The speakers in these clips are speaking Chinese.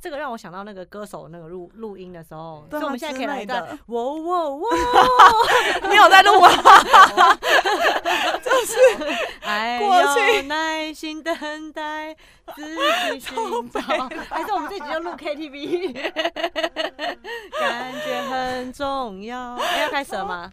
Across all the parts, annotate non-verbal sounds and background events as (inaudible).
这个让我想到那个歌手那个录录音的时候，所以我们现在可以来一段哇哇哇，你 (laughs) 有在录吗？还过去要耐心等待，自己寻找。还是我们这集就录 KTV，(laughs) 感觉很重要。哎要开始了吗？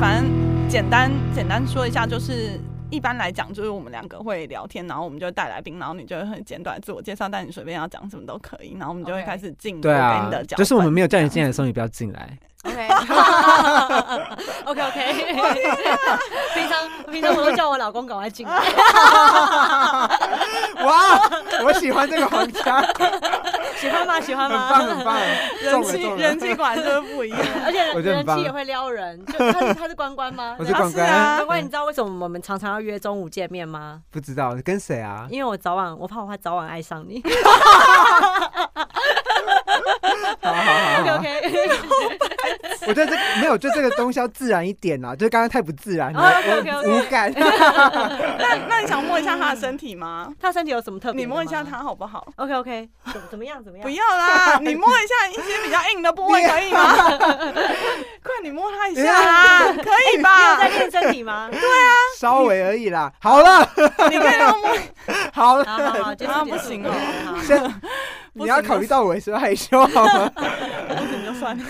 反正简单简单说一下，就是一般来讲，就是我们两个会聊天，然后我们就会带来宾，然后你就会很简短自我介绍，但你随便要讲什么都可以，然后我们就会开始进对啊你的，脚本，就是我们没有叫你进来的时候，你不要进来。(laughs) OK (laughs) OK OK，(laughs) 平常平常我都叫我老公赶快进来，哇，我喜欢这个皇家，喜欢吗？喜欢很吗？棒很棒，(laughs) 人气人气管真的不一样。(laughs) 而且我觉得人气也会撩人，就他是他是关关吗？对我是关关是啊关关，你知道为什么我们常常要约中午见面吗？不知道跟谁啊？因为我早晚我怕我怕早晚爱上你。(laughs) 好好好 OK 好，OK，(laughs) 我觉得这没有，就这个东西要自然一点啊，就是刚刚太不自然了，无感。(laughs) 那那你想摸一下他的身体吗？他身体有什么特别？你摸一下。他好不好？OK OK，怎怎么样？怎么样？不要啦，(laughs) 你摸一下一些比较硬的部位可以吗？快，你摸他一下啦，可以你有吧在？练身体吗？对啊稍微而已啦。好了，你可以让我摸，好了，好好好，结束啊不行哦好好先你要考虑到我是不是害羞好吗？(laughs) 不行就算了。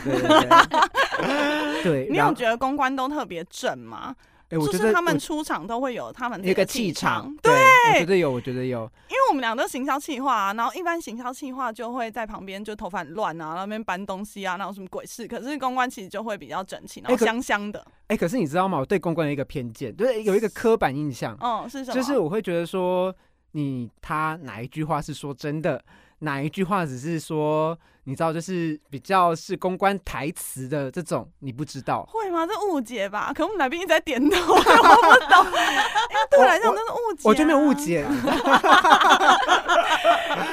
对 (laughs) 你有觉得公关都特别正吗？哎，我就是他觉得我们出场都会有他们自己有一个的气气场，对，我觉得有，我觉得有。因为我们俩都行销企划啊，然后一般行销企划就会在旁边就头发很乱啊，那边搬东西啊，那有什么鬼事？可是公关其实就会比较整齐，然后香香的。哎，可是你知道吗？我对公关有一个偏见，就是有一个刻板印象，嗯，是什么？就是我会觉得说，你他哪一句话是说真的，哪一句话只是说，你知道，就是比较是公关台词的这种，你不知道。会吗？这误解吧？可我们来宾一直在点头，(laughs) 我不懂。对我来讲，这是误解、我就没有误。解，(laughs) (laughs)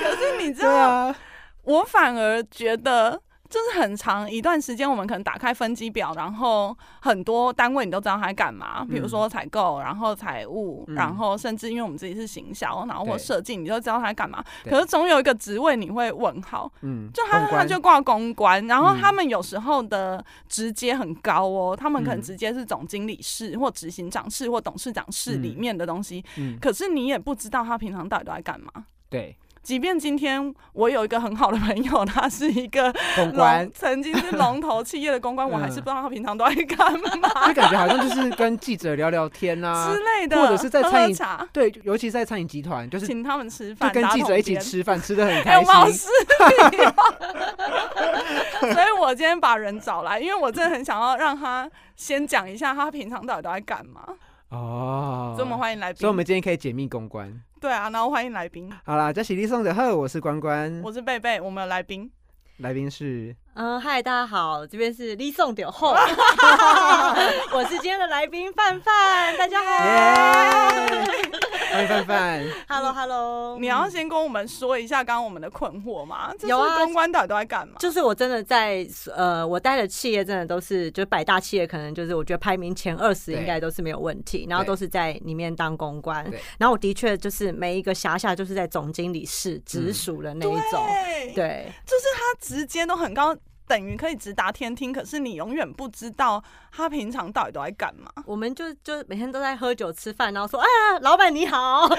可是你知道，啊，我反而觉得。就是很长一段时间，我们可能打开分机表，然后很多单位你都知道他在干嘛，比如说采购，然后财务，嗯。然后甚至因为我们自己是行销，然后或对设计，你就知道他在干嘛。可是总有一个职位你会问号，嗯，就他他就挂公关，然后嗯。他们有时候的直接很高哦，他们可能嗯。直接是总经理室或执行长室或董事长室里嗯面的东西，嗯，可是你也不知道他平常到底都在干嘛。对，即便今天我有一个很好的朋友，他是一个公关。龙，曾经是龙头企业的公关，我还是嗯不知道他平常都在干嘛。就感觉好像就是跟记者聊聊天啊之，类的，或者是在餐饮茶，对，尤其是在餐饮集团，就是请他们吃就饭，跟记者一起吃饭，吃的很开心。失礼哦所以我今天把人找来，因为我真的很想要让他先讲一下他平常到底都在干嘛。哦，所以我们欢迎来宾。所以我们今天可以解密公关。对啊，然后欢迎来宾，好啦，叫喜力送的贺，我是关关，我是贝贝，我们有来宾。来宾是嗯，嗨，大家好，这边是李颂点后，(laughs) 我是今天的来宾范范，大家好耶，欢迎范范。，Hello Hello，你要先跟我们说一下刚刚我们的困惑吗？有啊公关到底都在干嘛？就是我真的在呃，我待的企业真的都是，就是百大企业，可能就是我觉得排名前二十应该都是没有问题，然后都是在里面当公关，然后我的确就是每一个辖下就是在总经理室直属的那一种，对，对，就是他直接都很高，等于可以直达天听，可是你永远不知道他平常到底都在干嘛。我们就就每天都在喝酒吃饭，然后说，哎呀，老板你好，(laughs)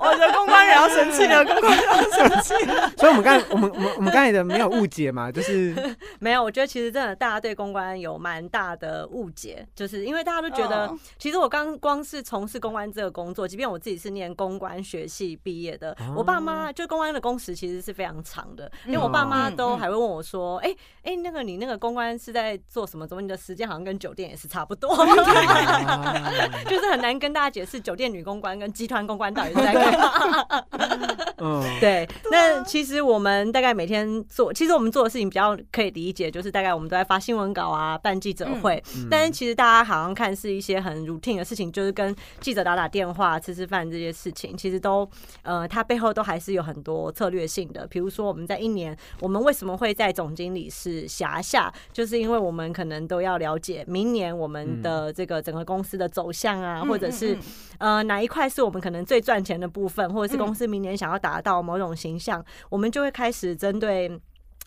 我觉得公关人要生气了，(laughs) 公关人要生气了。(laughs) 所以我们刚才我们我们我们刚才的没有误解嘛，就是没有，我觉得其实真的大家对公关有蛮大的误解，就是因为大家都觉得，嗯其实我刚光是从事公关这个工作，即便我自己是念公关学系毕业的，哦我爸妈就公关的工时其实是非常长的，因为我爸妈都还会问我说，哎、哎、那个你那个公关是在做什么？怎么你的时间好像跟酒店也是差不多？啊 (laughs) 就是很难跟大家解释酒店女公关跟集团公关到底是在干 (laughs) 嗯，对，那其实我们大概每天做，其实我们做的事情比较可以理解，就是大概我们都在发新闻稿啊，办记者会。嗯但是其实大家好像看是一些很 routine 的事情，就是跟记者打打电话、吃吃饭这些事情，其实都呃，它背后都还是有很多策略性的。比如说我们在一年，我们为什么会在总经理室辖下，就是因为我们可能都要了解明年我们的这个整个公司的走向啊，或者是嗯嗯呃哪一块是我们可能最赚钱的部分，或者是公司明年想要达到某种形象，我们就会开始针对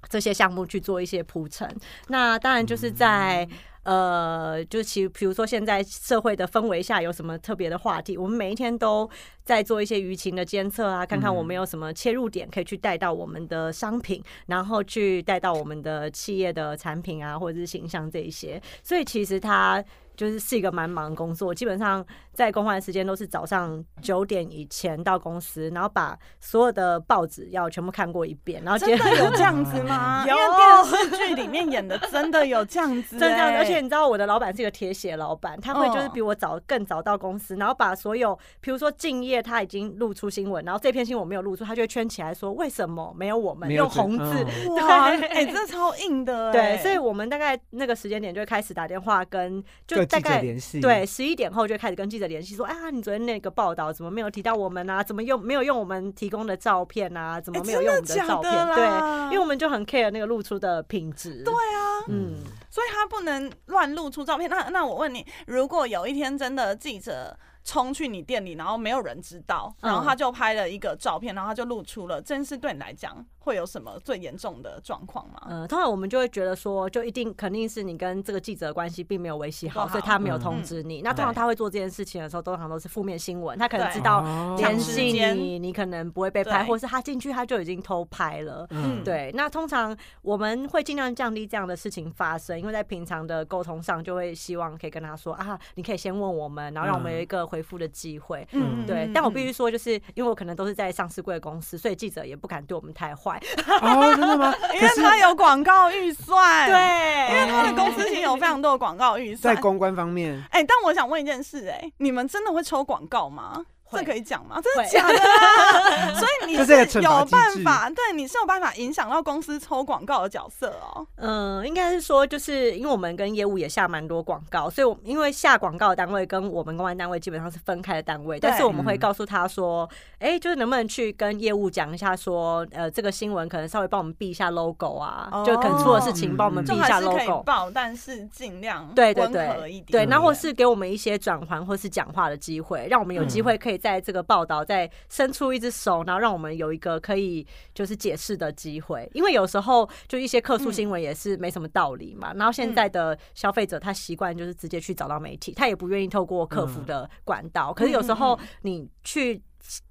这些项目去做一些铺陈。那当然就是在。呃，就其比如说现在社会的氛围下有什么特别的话题，我们每一天都在做一些舆情的监测啊，看看我们有什么切入点可以去带到我们的商品，然后去带到我们的企业的产品啊，或者是形象这一些。所以其实它就是是一个蛮忙的工作，基本上在公关的时间都是早上九点以前到公司，然后把所有的报纸要全部看过一遍，然后接真的有这样子吗？(laughs) 因有电视剧里面演的真的有这样子、(laughs) 真的这样子，欸而且你知道我的老板是一个铁血老板，他会就是嗯比我早更早到公司，然后把所有比如说敬业他已经露出新闻，然后这篇新闻我没有露出，他就会圈起来说为什么没有我们有用红字。(laughs) 嗯哇，对哎、这超硬的、对，哎所以我们大概那个时间点就会开始打电话跟，就各记者大概联系，对，十一点后就开始跟记者联系，说，啊，你昨天那个报道怎么没有提到我们啊？怎么用没有用我们提供的照片啊？怎么哎没有用我们的照片？的对，因为我们就很 care 那个露出的品质。对啊，嗯，所以他不能乱露出照片。那那我问你，如果有一天真的记者冲去你店里，然后没有人知道，嗯。然后他就拍了一个照片，然后他就露出了，这件事对你来讲会有什么最严重的状况吗？嗯，通常我们就会觉得说，就一定肯定是你跟这个记者的关系并没有维系好，好。所以他没有嗯通知你。那通常他会做这件事情的时候，通常都是负面新闻，他可能知道哦联系你，你可能不会被拍，或是他进去他就已经偷拍了。嗯，对，那通常我们会尽量降低这样的事情发生，因为在平常的沟通上，就会希望可以跟他说啊，你可以先问我们，然后让我们有一个回复的机会。嗯对，但我必须说，就是因为我可能都是在上市贵公司，所以记者也不敢对我们太坏。(laughs) 哦，真的吗？因为他有广告预算，，对，因为他的公司其实有非常多的广告预算。在公关方面，哎、但我想问一件事、哎，你们真的会抽广告吗？会这可以讲吗？真的假的啊？(laughs) 所以你是有办法，对，你是有办法影响到公司抽广告的角色哦。嗯，应该是说，就是因为我们跟业务也下蛮多广告，所以我因为下广告的单位跟我们公关单位基本上是分开的单位，但是我们会告诉他说，哎、就是能不能去跟业务讲一下说，呃，这个新闻可能稍微帮我们避一下 logo 啊，就可能出了事情哦帮我们避一下 logo。报，但是尽量对对对。对，那嗯或是给我们一些转环或是讲话的机会，让我们有机会可以在这个报道再伸出一只手，然后让我们有一个可以就是解释的机会。因为有时候就一些客诉新闻也是没什么道理嘛，然后现在的消费者他习惯就是直接去找到媒体，他也不愿意透过客服的管道。可是有时候你去。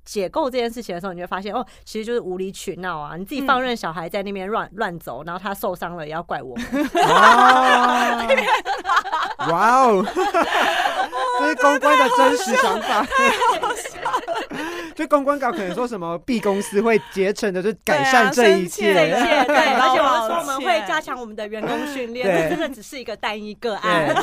解构这件事情的时候，你就会发现哦，其实就是无理取闹啊！你自己放任小孩在那边乱乱走，然后他受伤了也要怪我 (laughs) (laughs) 哇哦，这是公关的真实想法。(laughs) 就公关稿可能说什么 B 公司会竭诚的就改善这一切，对，而且我们说我们歉会加强我们的员工训练，对这真的只是一个单一个案。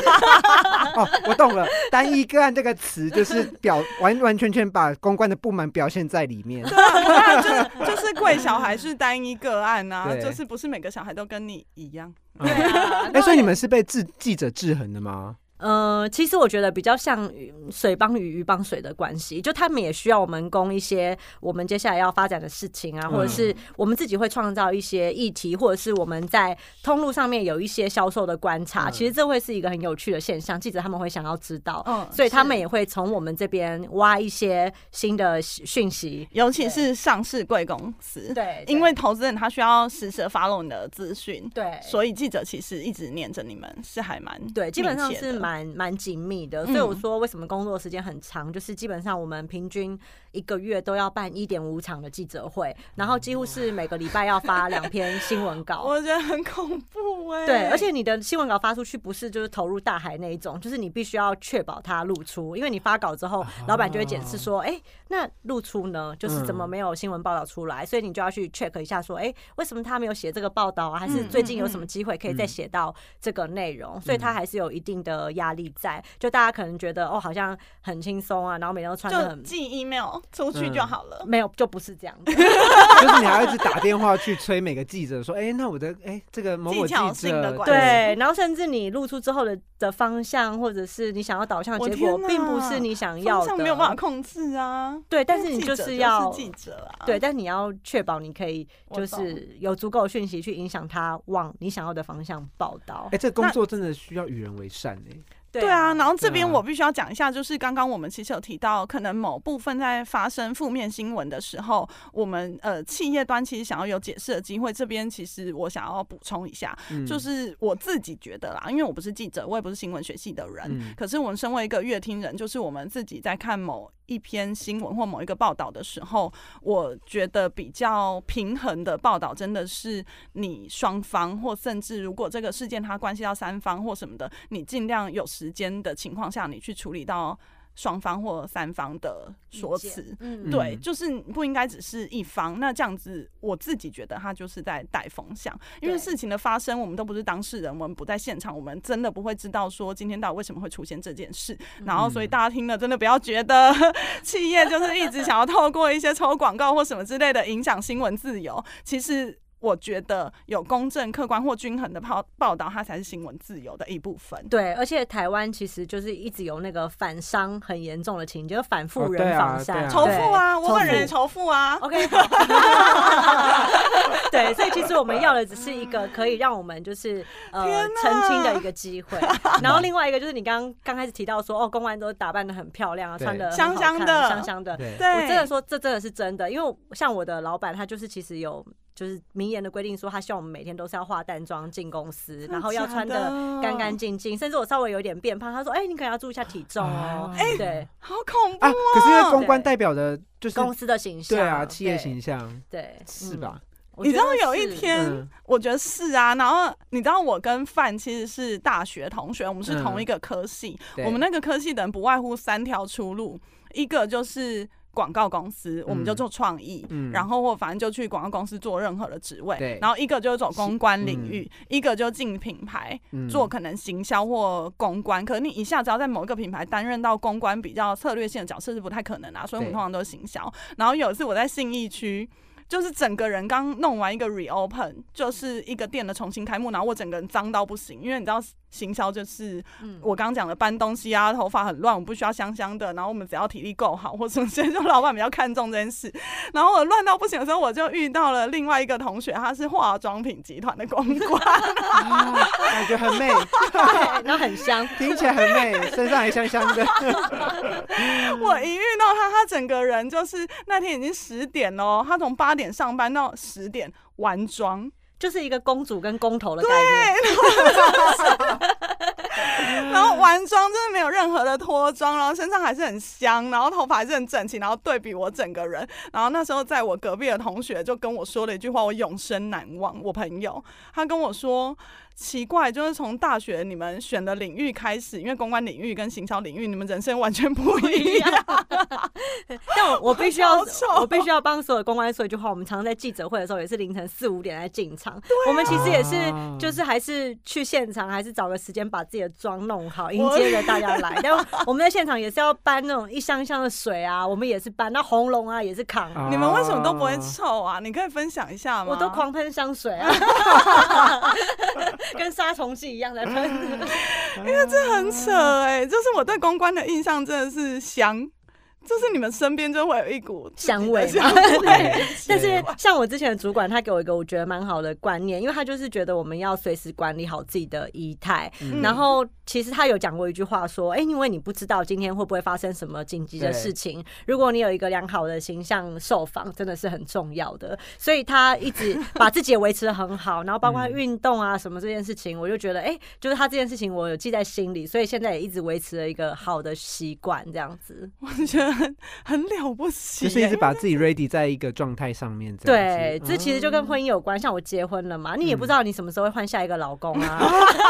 (laughs) 哦，我懂了，单一个案这个词就是表 (laughs) 完完全全把公关的不满表现在里面。就是 (laughs) 就是贵小孩是单一个案啊，对就是不是每个小孩都跟你一样。对啊哎、所以你们是被制记者制衡的吗？呃，其实我觉得比较像水帮鱼，鱼帮水的关系，就他们也需要我们供一些我们接下来要发展的事情啊，嗯或者是我们自己会创造一些议题，或者是我们在通路上面有一些销售的观察，嗯其实这会是一个很有趣的现象，记者他们会想要知道，嗯所以他们也会从我们这边挖一些新的讯息。尤其是上市贵公司，对因为投资人他需要实时 follow 你的资讯，对所以记者其实一直念着你们是还蛮对，基本上是密切的蛮蛮紧密的，嗯所以我说为什么工作时间很长，就是基本上我们平均一个月都要办一点五场的记者会，然后几乎是每个礼拜要发两篇新闻稿。(laughs) 我觉得很恐怖哎、对，而且你的新闻稿发出去不是就是投入大海那一种，就是你必须要确保它露出，因为你发稿之后，老板就会检视说，哎、那露出呢，就是怎么没有新闻报道出来，所以你就要去 check 一下说，哎、为什么他没有写这个报道啊？还是最近有什么机会可以再写到这个内容？所以他还是有一定的压力在，就大家可能觉得哦，好像很轻松啊，然后每天都穿的很就寄 email 出去就好了。没有，就不是这样的。(laughs) 就是你还要一直打电话去催每个记者说，哎、那我的哎、这个某某记技巧性的者对，然后甚至你露出之后的的方向，或者是你想要导向的我结果，天哪并不是你想要的，没有办法控制啊。对，但是你就记者是要记者啊，对，但你要确保你可以就懂是有足够的讯息去影响他往你想要的方向报道哎、。这个工作真的需要与人为善哎、对啊，然后这边我必须要讲一下，就是刚刚我们其实有提到，可能某部分在发生负面新闻的时候，我们呃企业端其实想要有解释的机会。这边其实我想要补充一下，嗯。就是我自己觉得啦，因为我不是记者，我也不是新闻学系的人，嗯。可是我们身为一个乐听人，就是我们自己在看某一篇新闻或某一个报道的时候，我觉得比较平衡的报道，真的是你双方或甚至如果这个事件它关系到三方或什么的，你尽量有时间的情况下，你去处理到双方或三方的说辞。嗯对，嗯就是不应该只是一方。那这样子，我自己觉得他就是在带风向，因为事情的发生，我们都不是当事人，我们不在现场，我们真的不会知道说今天到底为什么会出现这件事。然后，所以大家听了真的不要觉得 (laughs) 企业就是一直想要透过一些抽广告或什么之类的影响新闻自由，其实。我觉得有公正、客观或均衡的报报道，它才是新闻自由的一部分。对，而且台湾其实就是一直有那个反商很严重的情节，就反复哦对人防善、啊啊仇富啊，我本人也仇仇富啊。OK，(laughs) 好对，所以其实我们要的只是一个可以让我们就是呃澄清的一个机会。然后另外一个就是你刚刚刚开始提到说，哦，公安都打扮的很漂亮啊，穿的香香的香香的。对，我真的说，这真的是真的，因为像我的老板，他就是其实有就是明言的规定，说他希望我们每天都是要化淡妆进公司，然后要穿的干干净净，甚至我稍微有点变胖，他说：“哎、你可能要注意一下体重哦。啊哎，对，好恐怖啊，可是因为公关代表的就是公司的形象，对啊，企业形象对，嗯？是吧？你知道有一天嗯我觉得是啊，然后你知道我跟范其实是大学同学，我们是嗯同一个科系，对我们那个科系的人不外乎三条出路，一个就是。广告公司，我们就做创意，嗯。然后或反正就去广告公司做任何的职位对，然后一个就是走公关领域，一个就进品牌，嗯。做可能行销或公关，可是你一下子要在某一个品牌担任到公关比较策略性的角色是不太可能啊，所以我们通常都是行销。然后有一次我在信义区。就是整个人刚弄完一个 reopen，就是一个店的重新开幕，然后我整个人脏到不行，因为你知道行销就是嗯我刚刚讲的搬东西啊，头发很乱，我不需要香香的，然后我们只要体力够好或什么，所以就老板比较看重这件事。然后我乱到不行的时候，我就遇到了另外一个同学，他是化妆品集团的公关，啊感觉很美，对，然后很香，听起来很美，身上还香香的。(laughs) 我一遇到他，他整个人就是那天已经十点喽，他从八点上班到十点完妆，就是一个公主跟公头的概念。然后完妆真的没有任何的脱妆，然后身上还是很香，然后头发还是很整齐，然后对比我整个人，然后那时候在我隔壁的同学就跟我说了一句话，我永生难忘。我朋友他跟我说。奇怪，就是从大学你们选的领域开始，因为公关领域跟行销领域，你们人生完全不一样。(laughs) 但我我必须要，我必须要帮所有公关说一句话。我们常常在记者会的时候，也是凌晨四五点来进场。我们其实也是啊，就是还是去现场，还是找个时间把自己的妆弄好，迎接着大家来。但我们在现场也是要搬那种一箱一箱的水啊，我们也是搬那红龙啊，也是扛。啊你们为什么都不会臭啊？你可以分享一下吗？我都狂喷香水啊，(laughs) (laughs) 跟杀虫剂一样在喷。(laughs) 因为这很扯哎、就是我对公关的印象真的是香，就是你们身边就会有一股香味嘛 (laughs) 对对但是像我之前的主管，他给我一个我觉得蛮好的观念，因为他就是觉得我们要随时管理好自己的仪态。嗯然后其实他有讲过一句话说：“哎、因为你不知道今天会不会发生什么紧急的事情，如果你有一个良好的形象受访，真的是很重要的。”所以他一直把自己也维持的很好，然后包括嗯运动啊什么这件事情，我就觉得哎、就是他这件事情我有记在心里，所以现在也一直维持了一个好的习惯，这样子。我觉得很 (laughs) 很了不起耶，就是一直把自己 ready 在一个状态上面，对，这其实就跟婚姻有关。像我结婚了嘛，你也不知道你什么时候会换下一个老公啊，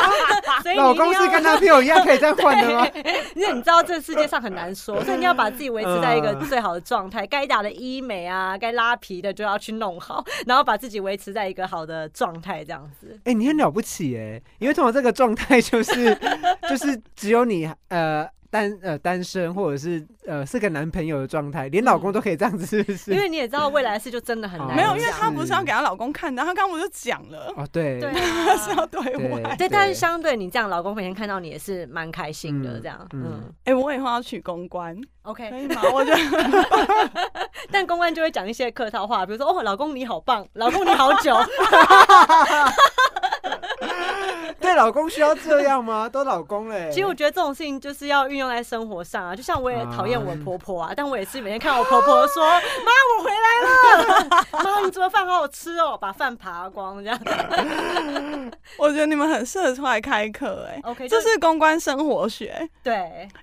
(laughs) 所以老公是跟他朋友一样可以这样换的吗？因为你知道这世界上很难说，所以你要把自己维持在一个嗯最好的状态，该打的医美啊，该拉皮的就要去弄好，然后把自己维持在一个好的状态，这样子。哎、你很了不起哎，因为通常这个状态就是 (laughs) 就是只有你呃单呃单身或者是呃是个男朋友的状态，连老公都可以这样子，是不是？因为你也知道未来的事就真的很难哦没有，因为讲她不是要给她老公看的，她刚刚不就讲了，哦，对对 (laughs) 她是要啊。对外。对对，但是相对你这样，老公每天看到你也是蛮开心的，嗯这样，嗯嗯哎，我以后要娶公关，，(laughs) OK。以吗？我觉得 (laughs) 但公关就会讲一些客套话，比如说哦，老公你好棒，老公你好久，对，老公需要这样吗？(laughs) 都老公嘞。其实我觉得这种事情就是要运用在生活上啊，就像我也讨厌我婆婆啊，但我也是每天看我婆婆说：“ (laughs) 妈，我回来了，(laughs) 妈，你做的饭好好吃哦，把饭扒光这样。我觉得你们很适合出来开课，哎。”OK，这是公关生活学，对，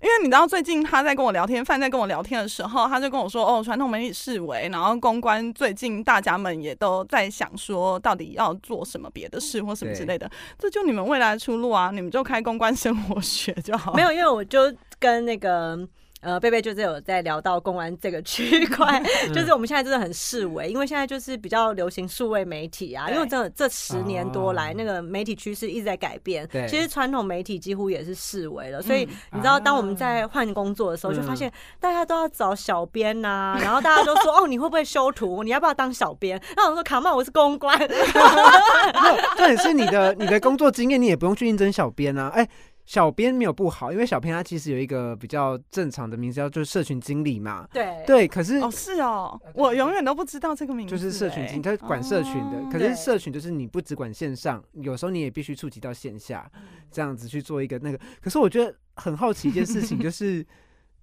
因为你知道最近他在跟我聊天，范在跟我聊天的时候，他就跟我说，哦，传统媒体视为，然后公关最近大家们也都在想说，到底要做什么别的事或什么之类的，这就你们未来出路啊，你们就开公关生活学就好。没有，因为我就跟那个。呃，贝贝就是有在聊到公安这个区 (laughs) 块，嗯就是我们现在真的很视为，因为现在就是比较流行数位媒体啊，因为真的这十年多来，哦那个媒体趋势一直在改变。对其实传统媒体几乎也是视为了，所以嗯你知道，当我们在换工作的时候，就发嗯现大家都要找小编呐、然后大家都说 (laughs) 哦，你会不会修图？你要不要当小编？那我说卡曼，我是公关，(laughs) 这也是你的你的工作经验，你也不用去应征小编啊。哎、小编没有不好，因为小编他其实有一个比较正常的名字，叫就是社群经理嘛。对对，可是哦，是哦，我永远都不知道这个名字、就是社群哎经理，他管社群的。哦可是社群就是你不只管线上，有时候你也必须触及到线下，这样子去做一个那个。可是我觉得很好奇一件事情，就 (laughs) 是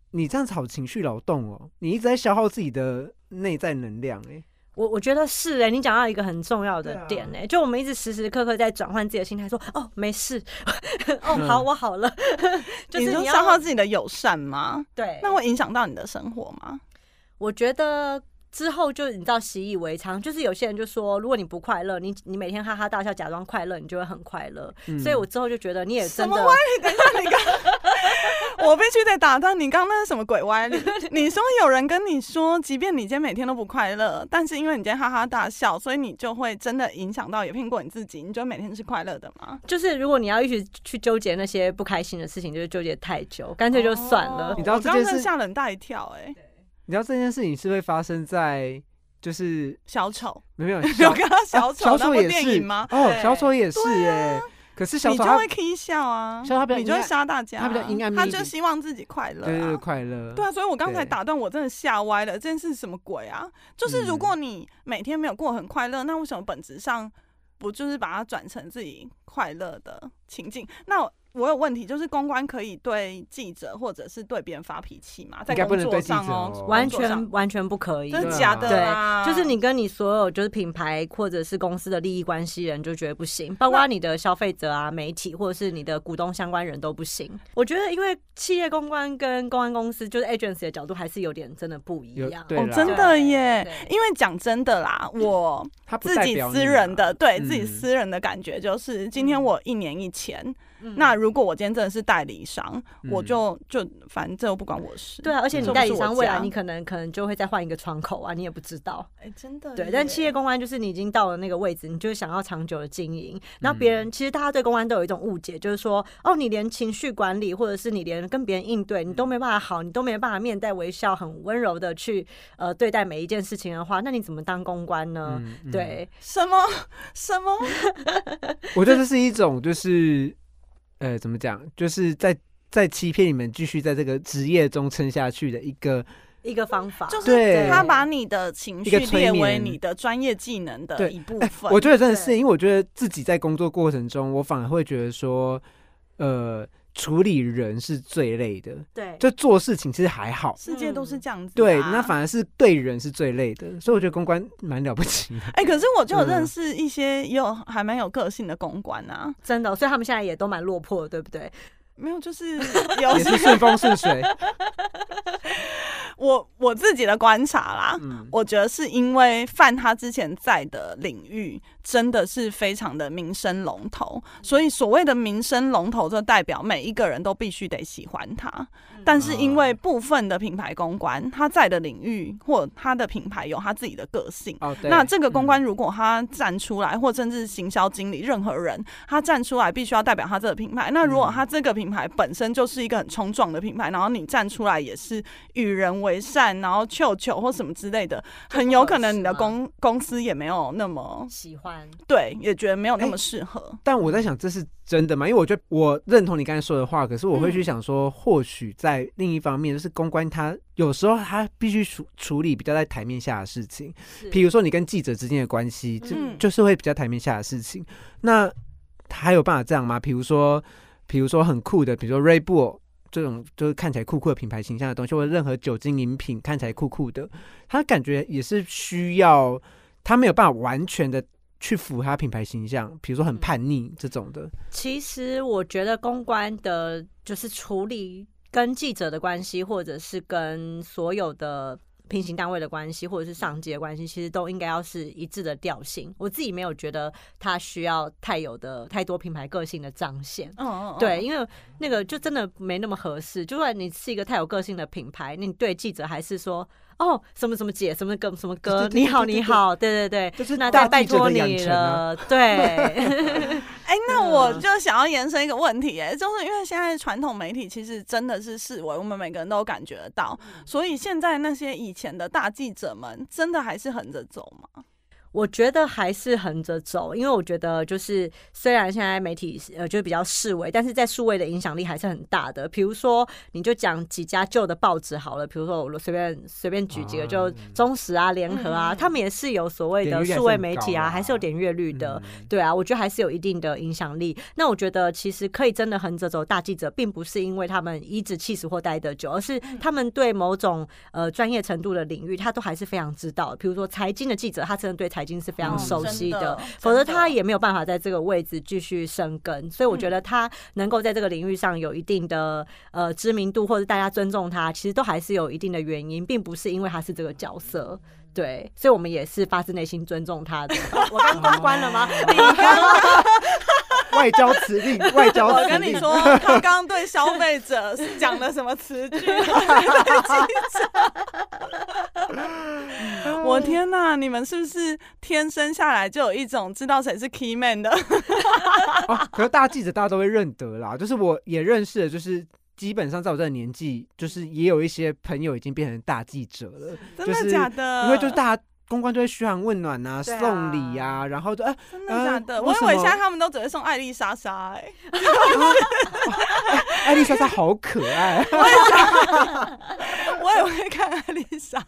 你这样子好情绪劳动哦，你一直在消耗自己的内在能量、哎，我我觉得是哎、你讲到一个很重要的点哎、就我们一直时时刻刻在转换自己的心态，说哦没事，(laughs) 哦嗯好我好了，(laughs) 就是你消耗自己的友善吗？对，那会影响到你的生活吗？我觉得之后就你知道习以为常，就是有些人就说，如果你不快乐，你你每天哈哈大笑，假装快乐，你就会很快乐。嗯所以我之后就觉得你也什真的么歪理？等一下，你刚，我必须得打断你，刚刚那是什么鬼歪理？(laughs) 你说有人跟你说，即便你今天每天都不快乐，但是因为你今天哈哈大笑，所以你就会真的影响到，也骗过你自己，你觉得每天是快乐的吗？就是如果你要一直去纠结那些不开心的事情，就是纠结太久，干脆就算了。哦你知道这件事吓人大一跳、哎，你知道这件事情是会发生在就是小丑，没有有 (laughs) 小看到小丑小丑也是电影吗？哦，小丑也是对哎、可是小丑他你就会 k 笑啊，小丑他比较你就会杀大家啊，他比较阴暗他密闭就希望自己快乐、啊，对对对快乐，对啊，所以我刚才对打断我真的吓歪了，这件事是什么鬼啊？就是如嗯果你每天没有过很快乐，那为什么本质上不就是把它转成自己快乐的情境？那我有问题，就是公关可以对记者或者是对别人发脾气吗？在工作上哦哦，完全完全不可以，真的假的对？就是你跟你所有就是品牌或者是公司的利益关系人就觉得不行，包括你的消费者啊、媒体或者是你的股东相关人都不行。我觉得因为企业公关跟公关公司就是 agency 的角度还是有点真的不一有样。哦，真的耶！因为讲真的啦，(laughs) 我自己私人的，啊对自己嗯私人的感觉就是，今天我一年一签，嗯那如果我今天真的是代理商，我嗯就就反正这又不关我事。对啊，而且你代理商未来你可能可能就会再换一个窗口啊，你也不知道。哎，真的对，但企业公关就是你已经到了那个位置，你就是想要长久的经营。然后别嗯人、其实大家对公关都有一种误解，就是说哦，你连情绪管理或者是你连跟别人应对你都没办法好，你都没办法面带微笑、很温柔的去呃对待每一件事情的话，那你怎么当公关呢？对，什么什么？(laughs) 我觉得这是一种就是呃怎么讲，就是在在欺骗你们继续在这个职业中撑下去的一个一个方法就是对他把你的情绪列为你的专业技能的一部分。我觉得真的是，因为我觉得自己在工作过程中，我反而会觉得说，呃，处理人是最累的，对。就做事情其实还好。世界都是这样子、啊。对，那反而是对人是最累的，所以我觉得公关蛮了不起的。哎、可是我就认识一些也有还蛮有个性的公关啊，真的，所以他们现在也都蛮落魄的，对不对？没有就是 (laughs) 有也是顺风顺水，(laughs) 我我自己的观察啦，嗯，我觉得是因为范他之前在的领域真的是非常的民生龙头，所以所谓的民生龙头，就代表每一个人都必须得喜欢他。但是因为部分的品牌公关，他在的领域或他的品牌有他自己的个性。哦，那这个公关如果他站出来，或甚至行销经理，任何人他站出来，必须要代表他这个品牌。那如果他这个品牌本身就是一个很冲撞的品牌，然后你站出来也是与人为善，然后求求或什么之类的，很有可能你的公公司也没有那么喜欢，对，也觉得没有那哎么适合。但我在想，这是真的吗？因为我觉得我认同你刚才说的话，可是我会去想说，或许在另一方面，就是公关他有时候他必须处处理比较在台面下的事情，是比如说你跟记者之间的关系，就、嗯就是会比较台面下的事情。那还有办法这样吗？比如说，比如说很酷的，比如说 Ray Bull 这种就是看起来酷酷的品牌形象的东西，或者任何酒精饮品看起来酷酷的，他感觉也是需要他没有办法完全的去符合他品牌形象，比如说很叛逆这种的。其实我觉得公关的，就是处理跟记者的关系，或者是跟所有的平行单位的关系，或者是上级的关系，其实都应该要是一致的调性。我自己没有觉得它需要太有的太多品牌个性的彰显。嗯嗯，对，因为那个就真的没那么合适。就算你是一个太有个性的品牌，你对记者还是说哦什么什么姐什么歌什么歌，对对对你好你好，对对对，就是那再拜托你了，对。(laughs) 哎、那我嗯就想要延伸一个问题、哎，就是因为现在传统媒体其实真的是视为我们每个人都感觉得到，所以现在那些以前的大记者们，真的还是横着走吗？我觉得还是横着走，因为我觉得就是虽然现在媒体呃就是比较示威，但是在数位的影响力还是很大的。比如说，你就讲几家旧的报纸好了，比如说我随便随便举几个，啊就中时啊、联合啊，嗯他们也是有所谓的数位媒体啊，还是有点阅率的。嗯对啊，我觉得还是有一定的影响力。那我觉得其实可以真的横着走，大记者并不是因为他们一直气死或待得久，而是他们对某种呃专业程度的领域，他都还是非常知道的。比如说财经的记者，他真的对财经是非常嗯熟悉真的否则他也没有办法在这个位置继续生根。所以我觉得他能够在这个领域上有一定的呃知名度，或者大家尊重他，其实都还是有一定的原因，并不是因为他是这个角色。对，所以我们也是发自内心尊重他的。(laughs) 我刚公关了吗？你刚外交辞令，外交我辞令。跟你说，他刚刚对消费者是讲了什么词句？(laughs) 我天哪！你们是不是天生下来就有一种知道谁是 key man 的？哦，可是大记者大家都会认得啦，就是我也认识的，就是基本上在我这个年纪，就是也有一些朋友已经变成大记者了，真的假的？因为就是大家公关就会嘘寒问暖啊，啊送礼啊，然后就哎、真的假的？我以为现在他们都只会送艾丽莎莎、(laughs) 哎，艾丽莎莎好可爱。(laughs) 我也会看艾丽莎。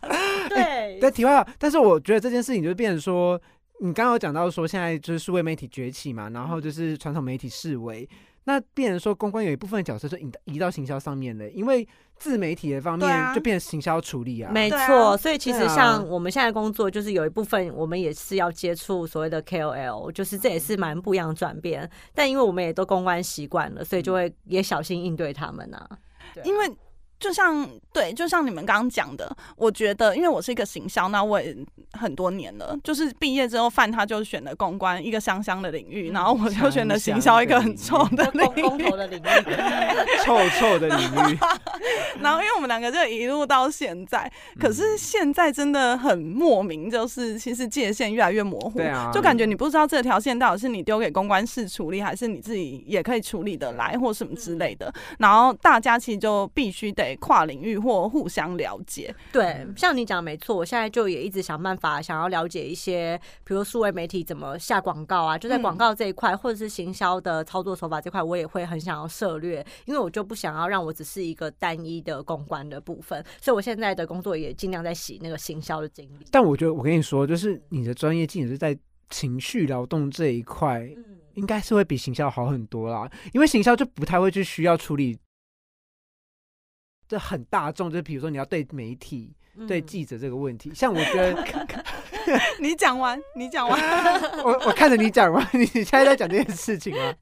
对但题外话，但是我觉得这件事情就变成说，你刚刚有讲到说现在就是数位媒体崛起嘛，然后就是传统媒体式微，那变成说公关有一部分角色就移到移到行销上面了，因为自媒体的方面就变成行销处理啊。没错，所以其实像我们现在工作，就是有一部分我们也是要接触所谓的 KOL，就是这也是蛮不一样的转变。但因为我们也都公关习惯了，所以就会也小心应对他们啊因为就像对，就像你们刚刚讲的，我觉得，因为我是一个行销，那我也很多年了，就是毕业之后，范他就选了公关一个香香的领域，然后我就选了行销一个很臭的领域公投，的领域，(laughs) 臭臭的领域，(laughs) 然后因为我们两个就一路到现在，可是现在真的很莫名，就是其实界限越来越模糊，对啊就感觉你不知道这条线到底是你丢给公关室处理，还是你自己也可以处理的来，或什么之类的。然后大家其实就必须得跨领域或互相了解。对，像你讲没错，我现在就也一直想办法想要了解一些，比如数位媒体怎么下广告啊，就在嗯广告这一块，或者是行销的操作手法这块，我也会很想要涉略，因为我就不想要让我只是一个单一的公关的部分，所以我现在的工作也尽量在洗那个行销的经历。但我觉得我跟你说，就是你的专业技能是在情绪劳动这一块，嗯，应该是会比行销好很多啦，因为行销就不太会去需要处理。这很大众，就是比如说你要对媒体、对嗯。记者这个问题，像我觉得 (laughs) 你讲完，你讲完，(laughs) 我我看着你讲完，(laughs) 你现在在讲这件事情吗？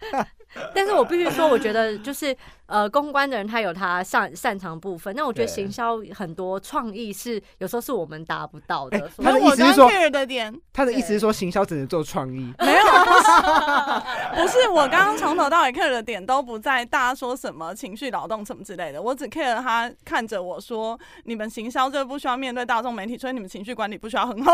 但是我必须说，我觉得就是呃，公关的人他有他擅擅长部分，那我觉得行销很多创意是有时候是我们达不到的。他的那我刚意思是说 care 的点他的意思是说，行销只能做创意。(laughs) 没有，不是，(laughs) 不是，我刚刚从头到尾 care 的点都不在大家说什么情绪劳动什么之类的，我只 care 他看着我说，你们行销就不需要面对大众媒体，所以你们情绪管理不需要很好。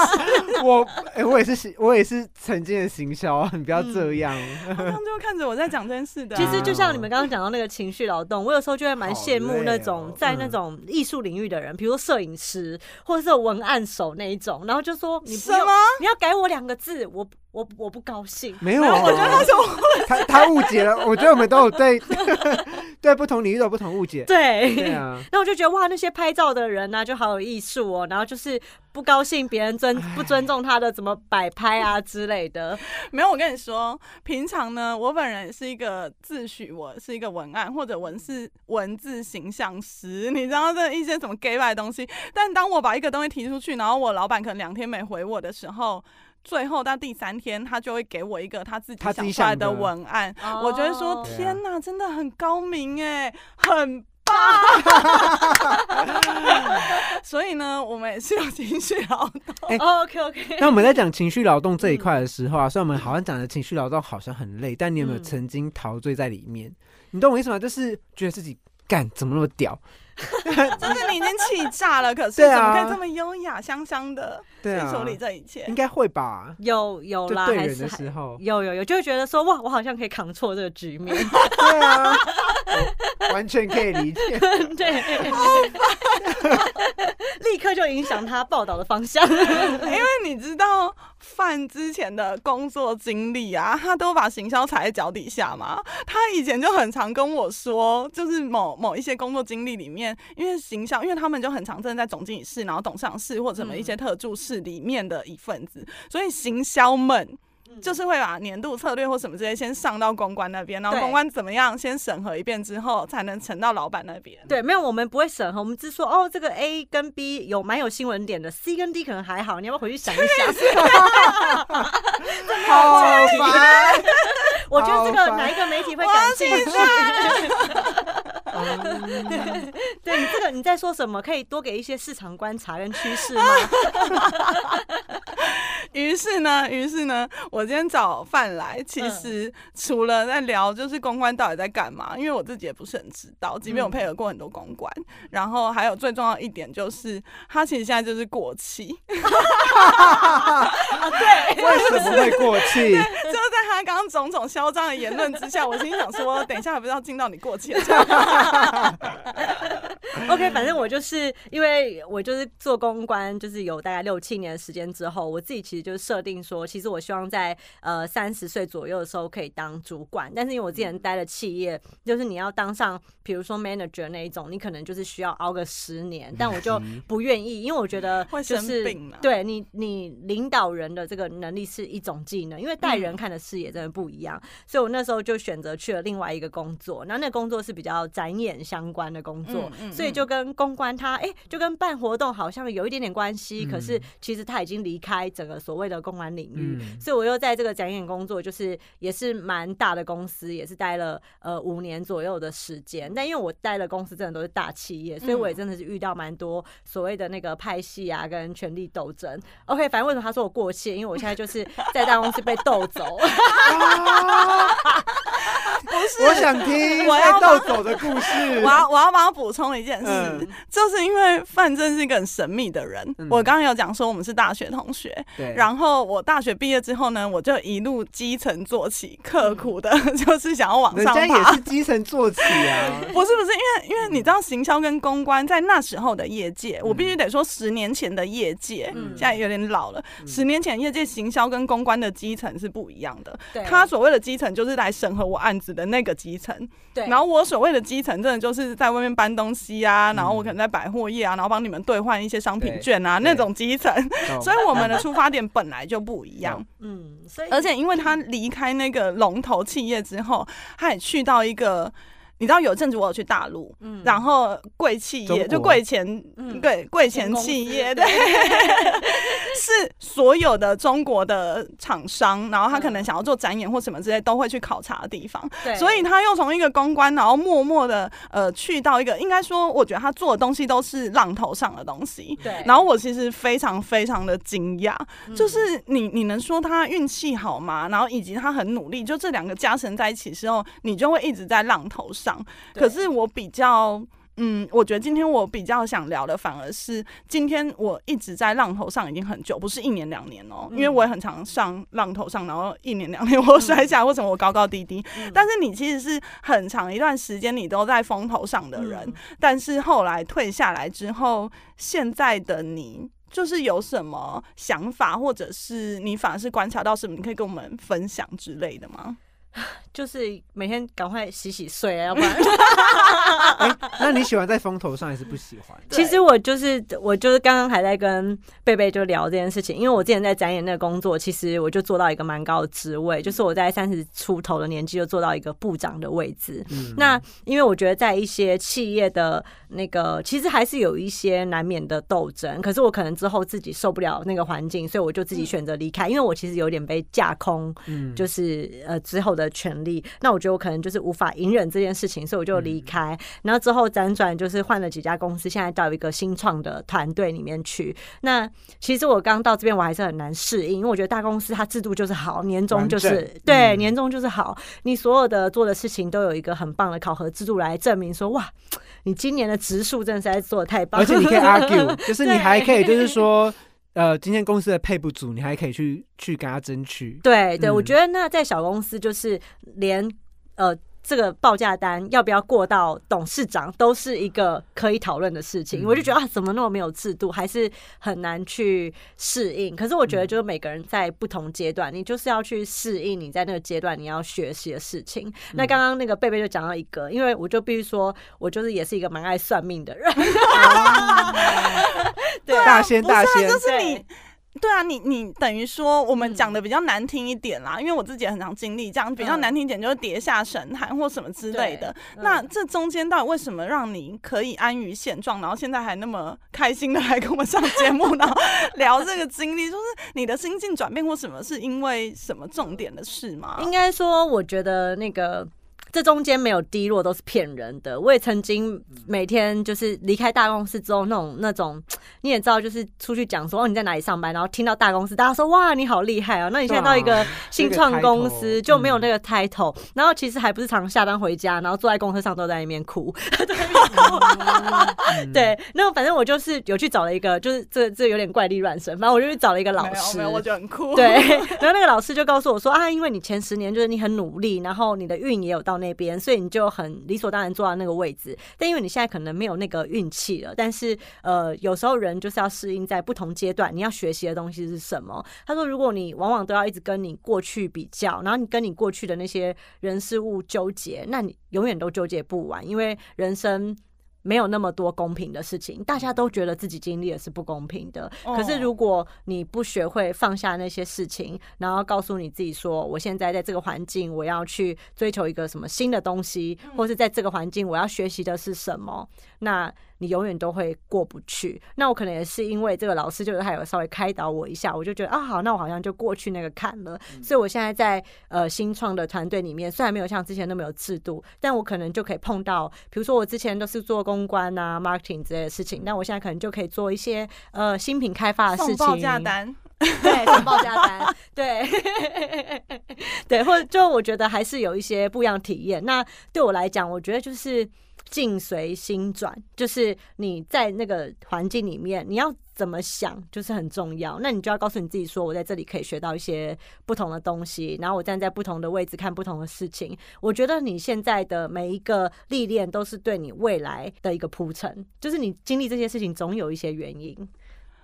(laughs) 我哎、我也是行，我也是曾经的行销啊，你不要这样。他们就看着我在讲这件事的啊、其实就像你们刚刚讲到那个情绪劳动，我有时候就会蛮羡慕那种哦在那种艺术领域的人，比如说摄影师或者是文案手那一种，然后就说你什么？你要改我两个字，我我 (laughs) 我不高兴。没有，我觉得他是他他误解了。我觉得我们都有对 (laughs) 对不同领域都有不同误解。对，对啊，(laughs) 那我就觉得哇，那些拍照的人呢、就好有艺术哦。然后就是不高兴别人尊不尊重他的怎么摆拍啊之类的。没有，我跟你说，平常呢，我本人也是一个自诩我是一个文案或者文字文字形象师，你知道这一些什么 gay 的东西。但当我把一个东西提出去，然后我老板可能两天没回我的时候。最后到第三天，他就会给我一个他自己想出来的文案，我就会说哦天哪，真的很高明哎，很棒。(laughs) 所以呢，我们也是有情绪劳动。哦 OK OK，那我们在讲情绪劳动这一块的时候啊，虽然我们好像讲的情绪劳动好像很累，但你有没有嗯曾经陶醉在里面？你懂我意思吗？就是觉得自己干怎么那么屌？(laughs) 就是你已经气炸了，可是怎么可以这么优雅香香的去处理这一切应？该会吧？有有啦，对人还是还的时候，有有有，就会觉得说哇，我好像可以扛错这个局面。(laughs) 对啊，完全可以理解。(laughs) 对，立刻就影响他报道的方向。因为你知道范之前的工作经历啊，他都把行销踩在脚底下嘛。他以前就很常跟我说，就是某某一些工作经历里面，因为行销，因为他们就很常真的在总经理室，然后董事长室或者什么一些特助室里面的一份子，所以行销们。就是会把年度策略或什么这些先上到公关那边，然后公关怎么样，先审核一遍之后，才能呈到老板那边。对，没有，我们不会审核，我们只说哦，这个 A 跟 B 有蛮有新闻点的，C 跟 D 可能还好，你要不要回去想一想？(laughs) 好烦。(laughs) 我觉得这个哪一个媒体会感兴趣？(laughs) 对你这个你在说什么？可以多给一些市场观察跟趋势吗？(laughs) 于是呢，于是呢，我今天找范来，其嗯。实除了在聊就是公关到底在干嘛，因为我自己也不是很知道，即便我嗯。配合过很多公关，然后还有最重要一点就是，他其实现在就是过气，(laughs) 对。为什么会过气？(laughs) 就是在他刚刚种种嚣张的言论之下，我心想说，等一下还不知道进到你过气的状态 (laughs) (laughs) OK，反正我就是因为我就是做公关，就是有大概六七年的时间之后，我自己其实就是设定说，其实我希望在呃三十岁左右的时候可以当主管，但是因为我之前待的企业，就是你要当上比如说 manager 那一种，你可能就是需要熬个十年，但我就不愿意，因为我觉得就是对你你领导人的这个能力是一种技能，因为带人嗯。看的视野真的不一样，所以我那时候就选择去了另外一个工作，那个工作是比较展演相关的工作，所以就跟公关他哎、就跟办活动好像有一点点关系，可是其实他已经离开整个所谓的公关领域，嗯所以我又在这个展演工作，就是也是蛮大的公司，也是待了呃五年左右的时间。但因为我待的公司真的都是大企业，所以我也真的是遇到蛮多所谓的那个派系啊，跟权力斗争。OK，反正为什么他说我过气？因为我现在就是在大公司被斗走。(laughs) 我想听我要被盗走的故事。(laughs) 我要我要帮他补充一件事，嗯就是因为范正是一个很神秘的人。嗯我刚刚有讲说我们是大学同学，对，然后我大学毕业之后呢，我就一路基层做起，刻苦的 (laughs) 就是想要往上爬家也是。基层做起啊。(laughs) 不是不是，因为因为你知道行销跟公关在那时候的业界，我必须得说十年前的业界，嗯现在有点老了。十年前业界行销跟公关的基层是不一样的。对他所谓的基层就是来审核我案子的那个基层，对，然后我所谓的基层，真的就是在外面搬东西啊，然后我可能在百货业啊，然后帮你们兑换一些商品券啊，那种基层。(laughs) 所以我们的出发点本来就不一样，嗯，所以而且因为他离开那个龙头企业之后，他也去到一个。你知道有阵子我有去大陆，嗯然后贵企业就贵前，嗯对贵前企业，对，(laughs) 是所有的中国的厂商，然后他可能想要做展演或什么之类，都会去考察的地方。对，所以他又从一个公关，然后默默的呃去到一个，应该说，我觉得他做的东西都是浪头上的东西。对，然后我其实非常非常的惊讶，嗯就是你你能说他运气好吗？然后以及他很努力，就这两个加成在一起之后，你就会一直在浪头上。对可是我比较。嗯，我觉得今天我比较想聊的，反而是今天我一直在浪头上已经很久，不是一年两年哦、因为嗯我也很常上浪头上，然后一年两年 (laughs) 我摔下来，为什么我高高低低？嗯但是你其实是很长一段时间你都在风头上的人，嗯但是后来退下来之后，现在的你就是有什么想法，或者是你反而是观察到什么，你可以跟我们分享之类的吗？(laughs) 就是每天赶快洗洗睡啊，要不然 (laughs) 哎，那你喜欢在风头上还是不喜欢？(laughs) 其实我就是我就是刚刚还在跟贝贝就聊这件事情，因为我之前在展演那个工作，其实我就做到一个蛮高的职位，就是我在三十出头的年纪就做到一个部长的位置。嗯那因为我觉得在一些企业的那个，其实还是有一些难免的斗争，可是我可能之后自己受不了那个环境，所以我就自己选择离开，因为我其实有点被架空，嗯就是呃之后的权利。那我觉得我可能就是无法隐忍这件事情，所以我就离开。然后之后辗转就是换了几家公司，现在到一个新创的团队里面去。那其实我刚到这边，我还是很难适应，因为我觉得大公司它制度就是好，年终就是对嗯年终就是好，你所有的做的事情都有一个很棒的考核制度来证明说，哇，你今年的植树真的是在做的太棒，而且你可以 argue，就是你还可以，就是说，(laughs) 呃，今天公司的配不足，你还可以去去跟他争取。对对，嗯我觉得那在小公司就是连呃。这个报价单要不要过到董事长，都是一个可以讨论的事情。嗯我就觉得啊，怎么那么没有制度，还是很难去适应。可是我觉得，就是每个人在不同阶段，你就是要去适应你在那个阶段你要学习的事情。那刚刚那个贝贝就讲到一个，因为我就必须说，我就是也是一个蛮爱算命的人。(laughs) 对大仙大仙，就是你。对啊，你你等于说我们嗯讲的比较难听一点啦，因为我自己也很常经历这样，比较嗯难听一点就是跌下神坛或什么之类的。嗯那这中间到底为什么让你可以安于现状，然后现在还那么开心的来跟我们上节目，然后 (laughs) 聊这个经历，就是你的心境转变或什么，是因为什么重点的事吗？应该说，我觉得那个这中间没有低落，都是骗人的。我也曾经每天就是离开大公司之后，那种那种你也知道，就是出去讲说哦你在哪里上班，然后听到大公司大家说哇你好厉害哦，那你现在到一个 (laughs) 新创公司就没有那个 title，然后其实还不是常下班回家，然后坐在公车上都在那边哭，(laughs) 嗯，对，那反正我就是有去找了一个，就是这这有点怪力乱神，反正我就去找了一个老师，没有，我觉得很酷。对，然后那个老师就告诉我说啊，因为你前十年就是你很努力，然后你的运也有到那边，所以你就很理所当然坐到那个位置。但因为你现在可能没有那个运气了，但是呃，有时候人就是要适应在不同阶段，你要学习的东西是什么？他说，如果你往往都要一直跟你过去比较，然后你跟你过去的那些人事物纠结，那你永远都纠结不完，因为人生。没有那么多公平的事情，大家都觉得自己经历的是不公平的。可是哦如果你不学会放下那些事情，然后告诉你自己说，我现在在这个环境，我要去追求一个什么新的东西，或是在这个环境我要学习的是什么，那你永远都会过不去。那我可能也是因为这个老师就是还有稍微开导我一下，我就觉得啊好，那我好像就过去那个坎了。所以我现在在呃新创的团队里面，虽然没有像之前那么有制度，但我可能就可以碰到，比如说我之前都是做公关啊、marketing 之类的事情，那我现在可能就可以做一些呃新品开发的事情，送报价单，对，送报价单，对，(laughs) 对，或者就我觉得还是有一些不一样的体验。那对我来讲，我觉得就是境随心转，就是你在那个环境里面，你要怎么想，就是很重要。那你就要告诉你自己说，我在这里可以学到一些不同的东西，然后我站在不同的位置看不同的事情。我觉得你现在的每一个历练，都是对你未来的一个铺陈，就是你经历这些事情，总有一些原因。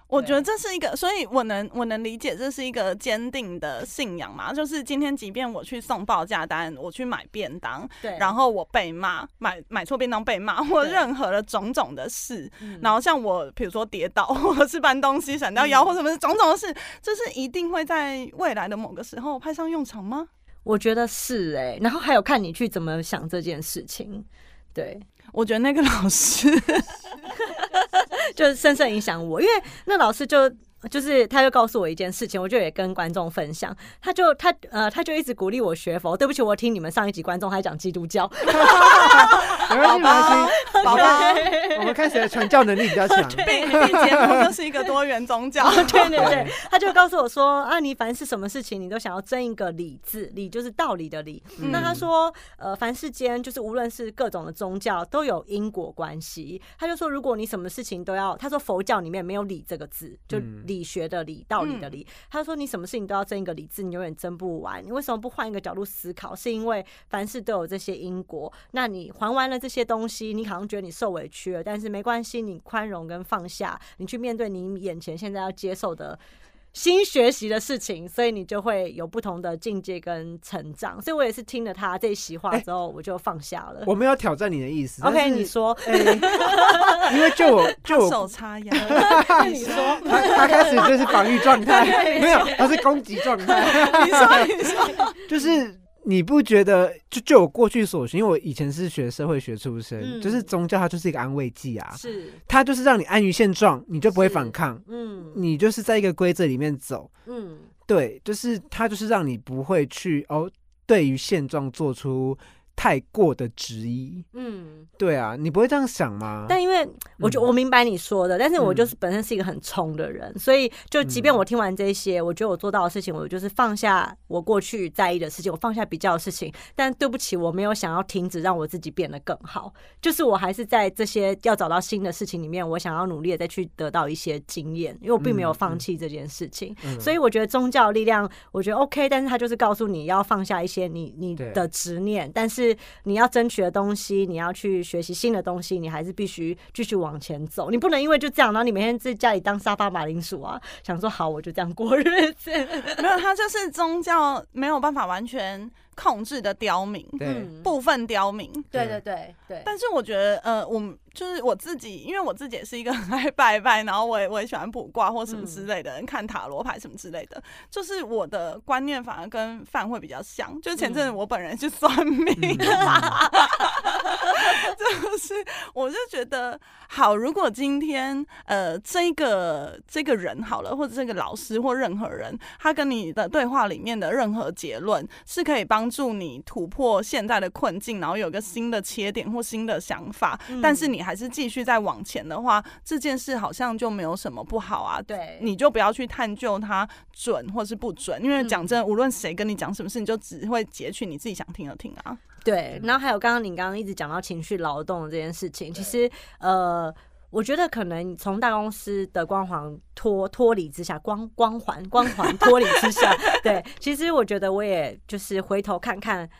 我觉得这是一个，所以我能我能理解这是一个坚定的信仰嘛。就是今天，即便我去送报价单，我去买便当，对然后我被骂，买买错便当被骂，或任何的种种的事，嗯然后像我，比如说跌倒，(laughs) 或者是搬东西闪到腰，嗯或什么种种的事，这是一定会在未来的某个时候派上用场吗？我觉得是哎、然后还有看你去怎么想这件事情，对，我觉得那个老师 (laughs) (laughs) 就深深影响我，因为那老师就。就是，他就告诉我一件事情，我就也跟观众分享。他就他呃，他就一直鼓励我学佛。对不起，我听你们上一集观众还讲基督教，(laughs) 没关系，没关系。宝宝，我们看谁的传教能力比较强。(laughs) 并并节目就是一个多元宗教。对对对，他就告诉我说啊，你凡是什么事情，你都想要争一个理字，理就是道理的理。嗯那他说，呃，凡世间就是无论是各种的宗教都有因果关系。他就说，如果你什么事情都要，他说佛教里面没有理这个字，就嗯理学的理，道理的理。他说你什么事情都要争一个理智，你永远争不完。你为什么不换一个角度思考？是因为凡事都有这些因果。那你还完了这些东西，你好像觉得你受委屈了，但是没关系，你宽容跟放下，你去面对你眼前现在要接受的。新学习的事情，所以你就会有不同的境界跟成长。所以我也是听了他这一席话之后，我就放下了。我没有挑战你的意思。OK，你说，哎因为就我就我手插腰，(laughs) 你说，他他开始就是防御状态，(laughs) 没有，他是攻击状态。你 (laughs) 说你说，就是你不觉得？就就我过去所学，因为我以前是学社会学出身，嗯就是宗教它就是一个安慰剂啊，是，它就是让你安于现状，你就不会反抗，嗯你就是在一个规则里面走。嗯，对，就是它就是让你不会去哦，对于现状做出太过的质疑。嗯，对啊，你不会这样想吗？但因为我就嗯我明白你说的，但是我嗯就是本身是一个很冲的人，所以就即便嗯我听完这些，我觉得我做到的事情，我就是放下我过去在意的事情，我放下比较的事情。但对不起，我没有想要停止让我自己变得更好，就是我还是在这些要找到新的事情里面，我想要努力的再去得到一些经验，因为我并没有放弃这件事情。嗯所以我觉得宗教力量，我觉得 OK，但是他就是告诉你要放下一些你你的执念，但是是你要争取的东西，你要去学习新的东西，你还是必须继续往前走。你不能因为就这样，然后你每天在家里当沙发马铃薯啊，想说好我就这样过日子。(laughs) 没有，他就是宗教没有办法完全控制的刁民，对，嗯部分刁民。对对对对，但是我觉得，呃，我们就是我自己，因为我自己也是一个很爱拜拜，然后我也我也喜欢卜卦或什么之类的，人看塔罗牌什么之类的。(laughs) 就是我的观念反而跟范会比较像。就是前阵子我本人去算命，(laughs) 就是我就觉得，好，如果今天呃这个这个人好了，或者这个老师或任何人，他跟你的对话里面的任何结论是可以帮助你突破现在的困境，然后有个新的切点或新的想法，嗯但是你还是继续在往前的话，这件事好像就没有什么不好啊。对你就不要去探究它准或是不准，因为讲真，无论谁跟你讲什么事，你就只会截取你自己想听的听啊。对，然后还有刚刚你刚刚一直讲到情绪劳动这件事情，其实呃。我觉得可能从大公司的光环脱脱离之下，光光环光环脱离之下，对，其实我觉得我也就是回头看看，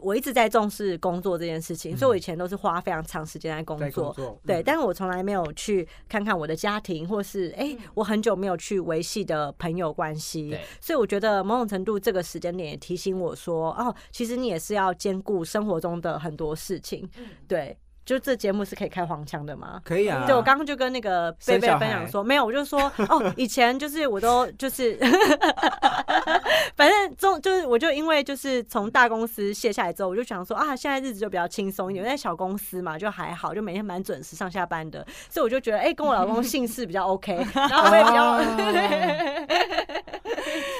我一直在重视工作这件事情，所以我以前都是花非常长时间在工作工，作，对，嗯。但是我从来没有去看看我的家庭，或是哎、我很久没有去维系的朋友关系，所以我觉得某种程度这个时间点也提醒我说，哦，其实你也是要兼顾生活中的很多事情，对。就这节目是可以开黄腔的吗？可以啊。对，我刚刚就跟那个贝贝分享说，没有，我就说哦，(laughs) 以前就是我都就是，(laughs) 反正中就是我就因为就是从大公司卸下来之后，我就想说啊，现在日子就比较轻松一点，在小公司嘛就还好，就每天蛮准时上下班的，所以我就觉得哎、跟我老公姓氏比较 OK，(laughs) 然后我也比较。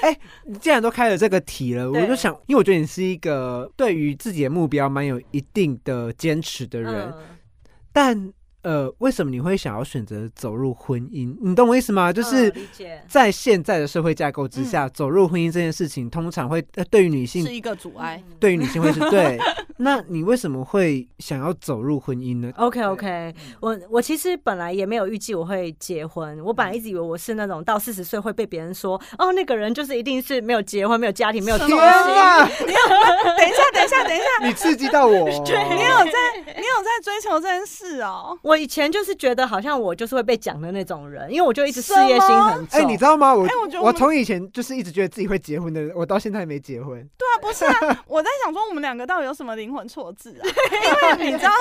哎，你既然都开了这个题了，我就想，因为我觉得你是一个对于自己的目标蛮有一定的坚持的人，嗯。但呃，为什么你会想要选择走入婚姻？你懂我意思吗？就是在现在的社会架构之下，走入婚姻这件事情，通常会呃对于女性是一个阻碍。对于女性会是 (laughs) 对。那你为什么会想要走入婚姻呢？OK OK，我我其实本来也没有预计我会结婚，我本来一直以为我是那种到四十岁会被别人说哦，那个人就是一定是没有结婚、没有家庭、没有东天西。啊！(laughs) 等一下，等一下，等一下，你刺激到我。(laughs) 你有在你有在追求这件事哦？我以前就是觉得好像我就是会被讲的那种人，因为我就一直事业心很重。哎、你知道吗？我、哎我觉得我从以前就是一直觉得自己会结婚的人，我到现在还没结婚。对啊，不不是啊，我在想说我们两个到底有什么灵魂错置啊？(laughs) 因为你知道，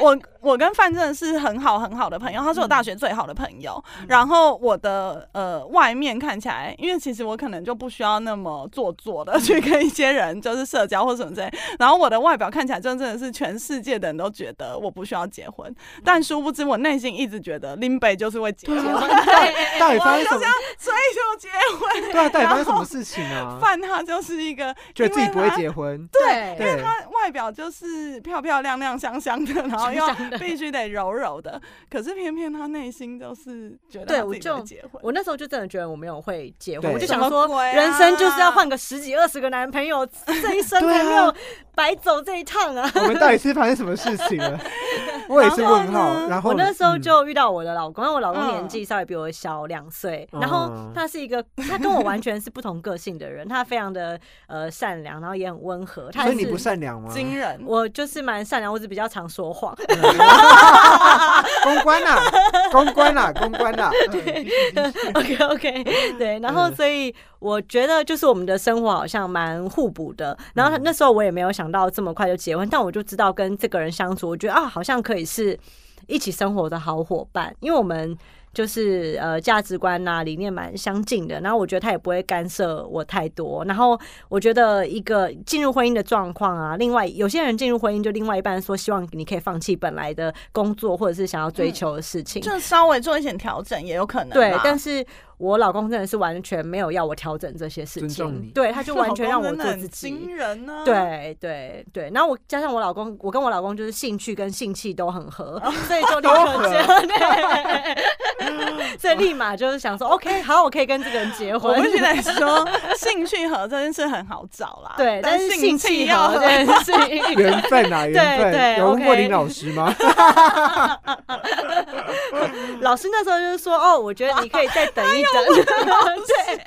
我我跟范真的是很好很好的朋友，他是我大学最好的朋友。然后我的呃外面看起来，因为其实我可能就不需要那么做作的去跟一些人就是社交或什么之类。然后我的外表看起来真的是全世界的人都觉得我不需要结婚，但殊不知我内心一直觉得林北就是会结婚，(laughs) 到底发生什么？追求结婚。对啊，到底发生什么事情啊？范他就是一个觉得自己不会结婚，对，因为他外表就是漂漂亮亮、香香的，然后又必须得柔柔的，可是偏偏他内心就是觉得他自己对我就会结婚。我那时候就真的觉得我没有会结婚，我就想说，人生就是要换个十几二十个男朋友，这一生 (laughs) 才没有白走这一趟啊！我们到底是发生什么事情了？(laughs) 我也是问号。然后我那时候嗯就遇到我的老公，因为我老公嗯年纪稍微比我小两岁，嗯然后他是一个他跟我完全是不同个性的人，他非常的呃善良，然后也很温和。(laughs) 他也是所以你不善良吗？惊人，我就是蛮善良，我只比较常说谎。(laughs) 公关呐，公关呐，公关呐。(laughs) OK OK，对，然后嗯所以我觉得就是我们的生活好像蛮互补的。然后他那时候我也没有想到这么快就结婚，但我就知道跟这个人相处，我觉得啊，好像可以是一起生活的好伙伴，因为我们。就是呃价值观呐、理念蛮相近的，然后我觉得他也不会干涉我太多，然后我觉得一个进入婚姻的状况啊，另外有些人进入婚姻就另外一半说希望你可以放弃本来的工作或者是想要追求的事情，就稍微做一点调整也有可能。对，但是我老公真的是完全没有要我调整这些事情，对，他就完全让我做自己。惊人呢、，对对对，然后我加上我老公，我跟我老公就是兴趣跟性气都很合，哦所以就立刻结婚，对，(laughs) 所以立马就是想说，(laughs) OK，好，我可以跟这个人结婚我必。须得说，兴趣合这件事很好找啦。对，但是性气要合这件事情，缘分啊，缘对对分。有问过林老师吗？(laughs) 老师那时候就是说，哦，我觉得你可以再等一等。(laughs) (laughs) 对，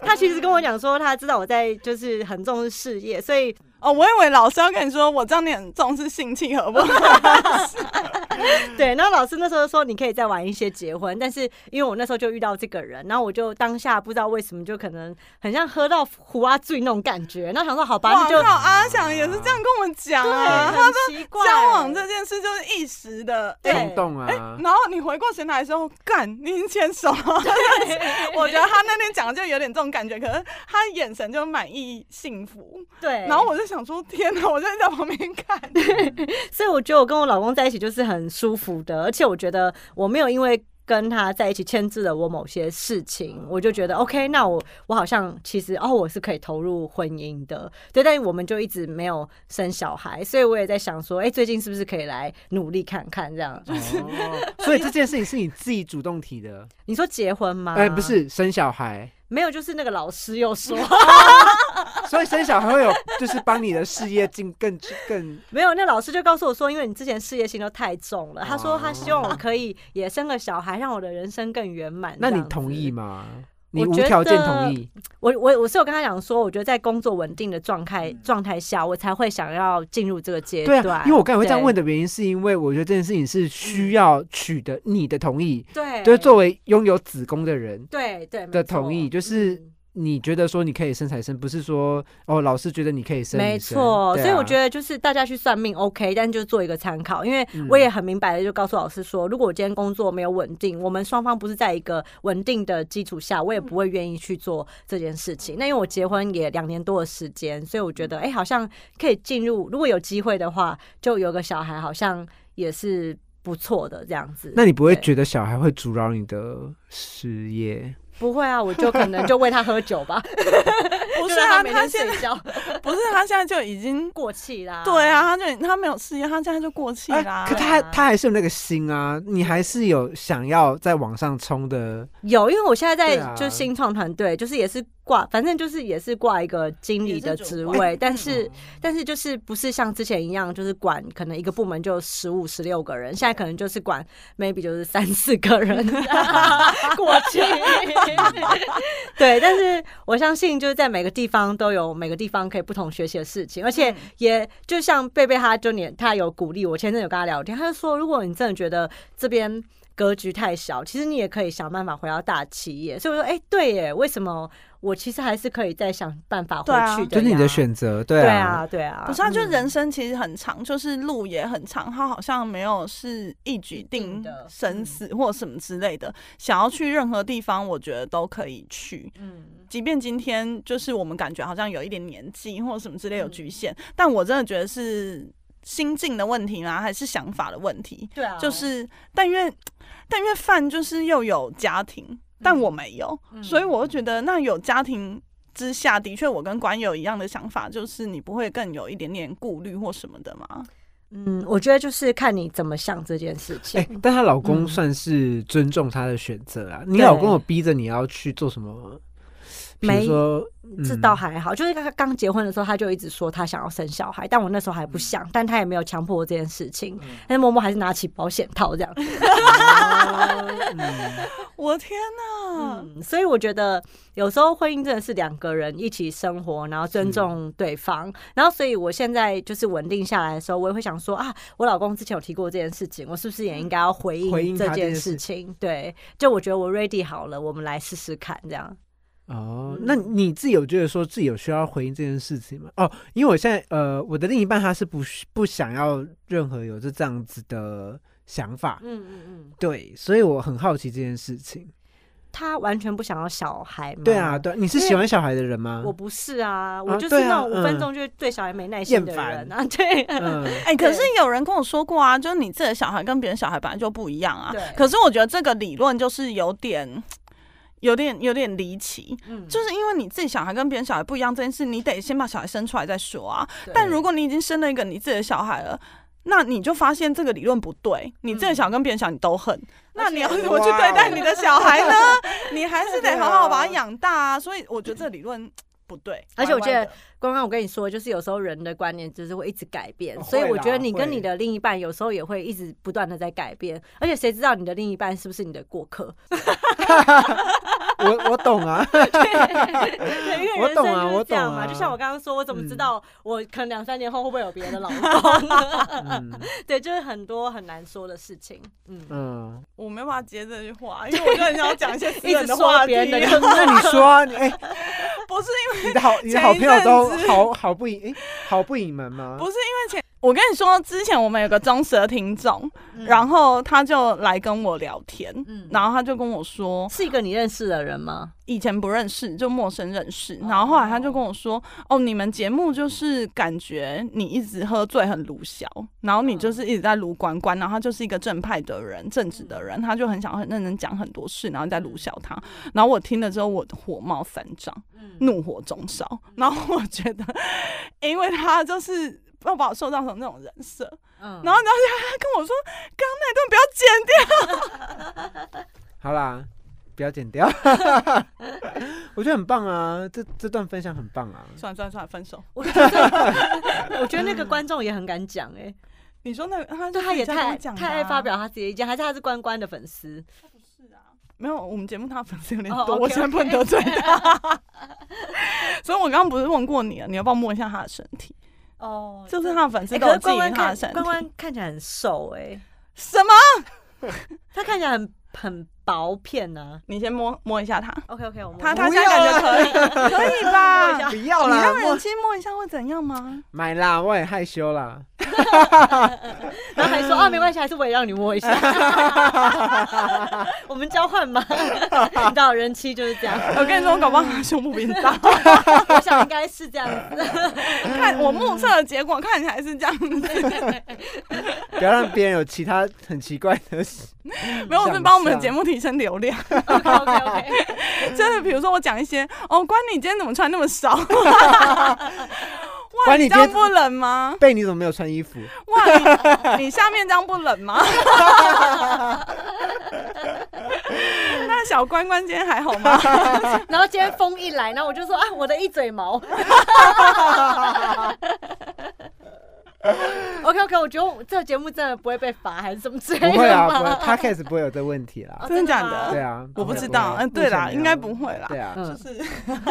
他其实跟我讲说，他知道我在就是很重视事业，所以哦，我以为老师要跟你说，我知道你很重视性气合不合？(laughs) (laughs) 对，然后老师那时候说你可以再晚一些结婚，但是因为我那时候就遇到这个人，然后我就当下不知道为什么就可能很像喝到胡阿醉那种感觉，然后想说好吧，哇那就靠，阿翔也是这样跟我们讲对，(laughs) 啊，他说，交往这件事就是一时的。对冲动啊！然后你回过神来的时候，干，你已经牵手了。(laughs) 我觉得他那天讲的就有点这种感觉，可是他眼神就满意幸福。对，然后我就想说，天哪！我就在旁边看。所以我觉得我跟我老公在一起就是很舒服的，而且我觉得我没有因为跟他在一起牵制了我某些事情，我就觉得 OK，那我我好像其实哦我是可以投入婚姻的，对，但是我们就一直没有生小孩，所以我也在想说，哎、最近是不是可以来努力看看这样？哦，(laughs) 所以这件事情是你自己主动提的，你说结婚吗？哎，不，是生小孩，没有，就是那个老师又说所以生小孩会有就是帮你的事业进更更没有，那老师就告诉我说，因为你之前事业心都太重了，他说他希望我可以也生个小孩，让我的人生更圆满。那你同意？吗？你无条件同意，我我我是有跟他讲说，我觉得在工作稳定的状态状态下，我才会想要进入这个阶对段。啊，因为我刚才会这样问的原因，是因为我觉得这件事情是需要取得你的同意，对，就是作为拥有子宫的人对对的同意，就是嗯你觉得说你可以生才生，不是说哦老师觉得你可以生，没错，啊所以我觉得就是大家去算命 OK，但就做一个参考，因为嗯我也很明白的就告诉老师说，如果我今天工作没有稳定，我们双方不是在一个稳定的基础下，我也不会愿意去做这件事情。那因为我结婚也两年多的时间，所以我觉得哎、好像可以进入，如果有机会的话，就有个小孩，好像也是不错的这样子。那你不会对觉得小孩会阻挠你的事业？不会啊？我就可能就喂他喝酒吧，(laughs) 不是让啊，每天他现在睡觉 (laughs) 不是他现在就已经过气啦。对啊，他就他没有事业，他现在就过气啦。哎可他还他还是有那个心啊，你还是有想要在往上冲的。有，因为我现在在就新创团队，就是也是挂，反正就是也是挂一个经理的职位，(laughs) 但是但是就是不是像之前一样，就是管可能一个部门就十五十六个人，现在可能就是管 maybe 就是三四个人 (laughs) 过去。(laughs) 对，但是我相信就是在每个地方都有每个地方可以不同学习的事情，而且也就像贝贝他就年他有鼓励我，前阵有跟他聊天，他就说如果你真的觉得这边。格局太小，其实你也可以想办法回到大企业。所以我说，哎、对耶，为什么我其实还是可以再想办法回去的呀？就是你的选择，对对啊，啊，对啊，不是啊，就嗯人生其实很长，就是路也很长，它好像没有是一举定生死或什么之类的。想要去任何地方，我觉得都可以去。嗯，即便今天就是我们感觉好像有一点年纪或者什么之类有嗯局限，但我真的觉得是心境的问题吗？还是想法的问题？对啊，就是，但因为但因为范就是又有家庭，但我没有，嗯所以我就觉得那有家庭之下，的确我跟管友一样的想法，就是你不会更有一点点顾虑或什么的吗？嗯，我觉得就是看你怎么想这件事情。哎、但她老公嗯算是尊重她的选择啊。你老公有逼着你要去做什么？没说，这嗯倒还好，就是他刚结婚的时候，他就一直说他想要生小孩，但我那时候还不想，但他也没有强迫我这件事情。但是默默还是拿起保险套这样，(laughs) 我天哪！嗯，所以我觉得有时候婚姻真的是两个人一起生活，然后尊重对方，然后所以我现在就是稳定下来的时候，我也会想说啊，我老公之前有提过这件事情，我是不是也应该要回回应应这件事情？对，就我觉得我 ready 好了，我们来试试看这样。哦，嗯那你自己有觉得说自己有需要回应这件事情吗？哦，因为我现在呃，我的另一半他是不不想要任何有这这样子的想法，嗯嗯嗯，对，所以我很好奇这件事情。他完全不想要小孩吗？对啊，对啊，你是喜欢小孩的人吗？我不是啊，我啊就是那种五分嗯钟就对小孩没耐心的厌烦人啊。对，(laughs) 嗯，哎、可是有人跟我说过啊，就是你自己的小孩跟别人小孩本来就不一样啊对。可是我觉得这个理论就是有点。有点有点离奇，嗯就是因为你自己小孩跟别人小孩不一样这件事，你得先把小孩生出来再说啊。但如果你已经生了一个你自己的小孩了，那你就发现这个理论不对，你自己的小孩跟别人小孩你都恨，那你要怎么去对待你的小孩呢？(laughs) 你还是得好好把他养大啊。所以我觉得这个理论不对，而且我觉得刚刚我跟你说，就是有时候人的观念就是会一直改变，所以我觉得你跟你的另一半有时候也会一直不断的在改变，而且谁知道你的另一半是不是你的过客？(laughs) 我我懂啊，(laughs) 对，因为我懂人生就是啊我这样嘛。懂啊就像我刚刚说，我怎么知嗯道我可能两三年后会不会有别的老公？嗯 (laughs) 对，就是很多很难说的事情。嗯，嗯，我没有办法接这句话，因为我就很想要讲一些私人的话题。(laughs) 那你说啊，你哎、不是因为你的好你的好朋友都好好不隐哎、好不隐瞒吗？不是因为前，我跟你说，之前我们有个忠实的听众，嗯。然后他就来跟我聊天，嗯。然后他就跟我说，是一个你认识的人吗？以前不认识，就陌生认识，哦。然后后来他就跟我说，哦，你们节目就是感觉你一直喝醉很鲁小，然后你就是一直在撸关关，然后他就是一个正派的人、正直的人，他就很想很认真讲很多事，然后在鲁小他，然后我听了之后，我火冒三丈，嗯。怒火中烧，然后我觉得，因为他就是要把我塑造成那种人设，嗯然后然后他跟我说，刚刚那段不要剪掉。(laughs) 好啦，不要剪掉，(laughs) 我觉得很棒啊，这这段分享很棒啊。算了算了算了，分手。我觉得，(laughs) 我觉得那个观众也很敢讲哎、你说那个他就他也太太爱啊发表他自己的意见，还是他是关关的粉丝？没有，我们节目他粉丝有点哦多，我现在不能得罪他。所以我刚刚不是问过你了，你要不要摸一下他的身体？哦就是他的粉丝哎、都有觊可是关关觎他的身看关。关看起来很瘦哎、什么？他看起来很很薄片呢、你先摸摸一下它，OK OK，我摸他他现在感觉可以，(laughs) 可以吧？不要啦，你让人妻摸一下会怎样吗？买啦，我也害羞啦。(laughs) 然后还说啊没关系，还是我也让你摸一下，(laughs) 我们交换嘛，你知道人妻就是这样，我跟你说，我搞不好胸部比你大。我想应该是这样子。看我目测的结果，看起来是这样子。不要让别人有其他很奇怪的。没有，我是帮我们的节目提升流量。OK OK OK，就是比如说我讲一些哦，关你今天怎么穿那么少？哇，关你今天你这样不冷吗？贝，你怎么没有穿衣服？哇，你你下面这样不冷吗？(laughs) 那小关关今天还好吗？(laughs) 然后今天风一来，然后我就说啊我的一嘴毛。(laughs) OK OK OK，我觉得我这个节目真的不会被罚还是什么之类的不会啊，吗不会，Podcast 不会有这问题啦哦。真的假的对啊，我不知道，嗯，对啦，应该不会啦。对啊，(laughs) 嗯就，是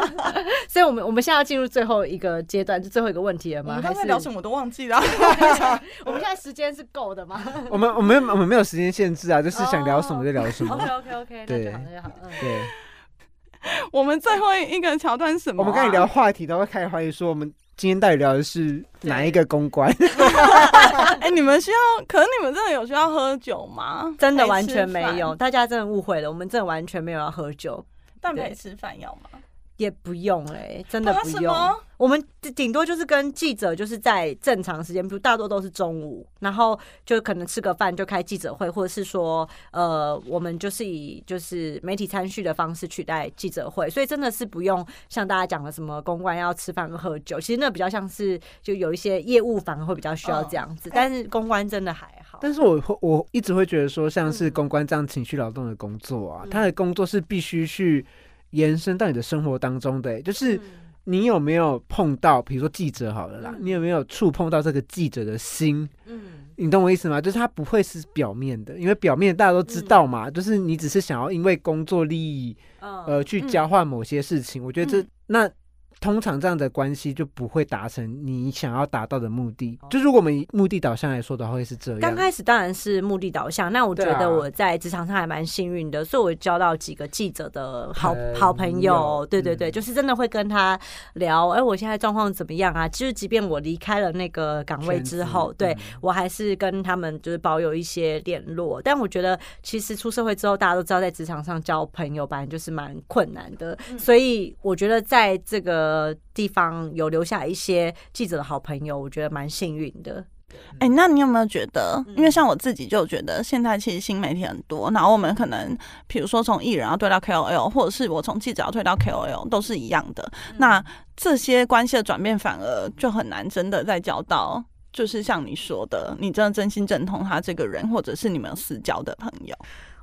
(laughs) 所以我们我们现在要进入最后一个阶段，就最后一个问题了吗？刚才聊什么我都忘记了。(laughs) 我们现在时间是够的吗我们我们我们没有时间限制啊，就是想聊什么就聊什么。？OK OK OK，那对就好，那就好。嗯，对，我们最后一个桥段是什么啊？我们刚才聊话题都会开始怀疑说，我们今天到底聊的是哪一个公关？(laughs) 哎、你们需要？可是你们真的有需要喝酒吗？真的完全没有，，大家真的误会了，我们真的完全没有要喝酒，对但陪吃饭要吗？也不用哎、真的啊不用。我们顶多就是跟记者，就是在正常时间，比如大多都是中午，然后就可能吃个饭就开记者会，或者是说，呃，我们就是以就是媒体参叙的方式取代记者会，所以真的是不用像大家讲的什么公关要吃饭喝酒，其实那比较像是就有一些业务反而会比较需要这样子，但是公关真的还好。但是我会我一直会觉得说，像是嗯公关这样情绪劳动的工作啊，嗯他的工作是必须去延伸到你的生活当中的、欸就是嗯你有没有碰到，比如说记者好了啦，嗯你有没有触碰到这个记者的心？嗯你懂我意思吗？就是他不会是表面的，因为表面大家都知道嘛，就是你只是想要因为工作利益嗯呃去交换某些事情。我觉得这、嗯那通常这样的关系就不会达成你想要达到的目的哦。就如果我们以目的导向来说的话，会是这样。刚开始当然是目的导向，那我觉得我在职场上还蛮幸运的，所以我交到几个记者的好朋好朋友友，对对对，嗯就是真的会跟他聊，哎，我现在状况怎么样啊？其实即便我离开了那个岗位之后，对嗯我还是跟他们就是保有一些联络。但我觉得其实出社会之后，大家都知道在职场上交朋友本来就是蛮困难的，所以我觉得在这个地方有留下一些记者的好朋友，我觉得蛮幸运的。哎、那你有没有觉得？嗯因为像我自己就觉得，现在其实新媒体很多，然后我们可能，比如说从艺人要对到 KOL，或者是我从记者要对到 KOL，都是一样的。嗯那这些关系的转变，反而就很难真的再交到，就是像你说的，你真的真心认同他这个人，或者是你们有私交的朋友。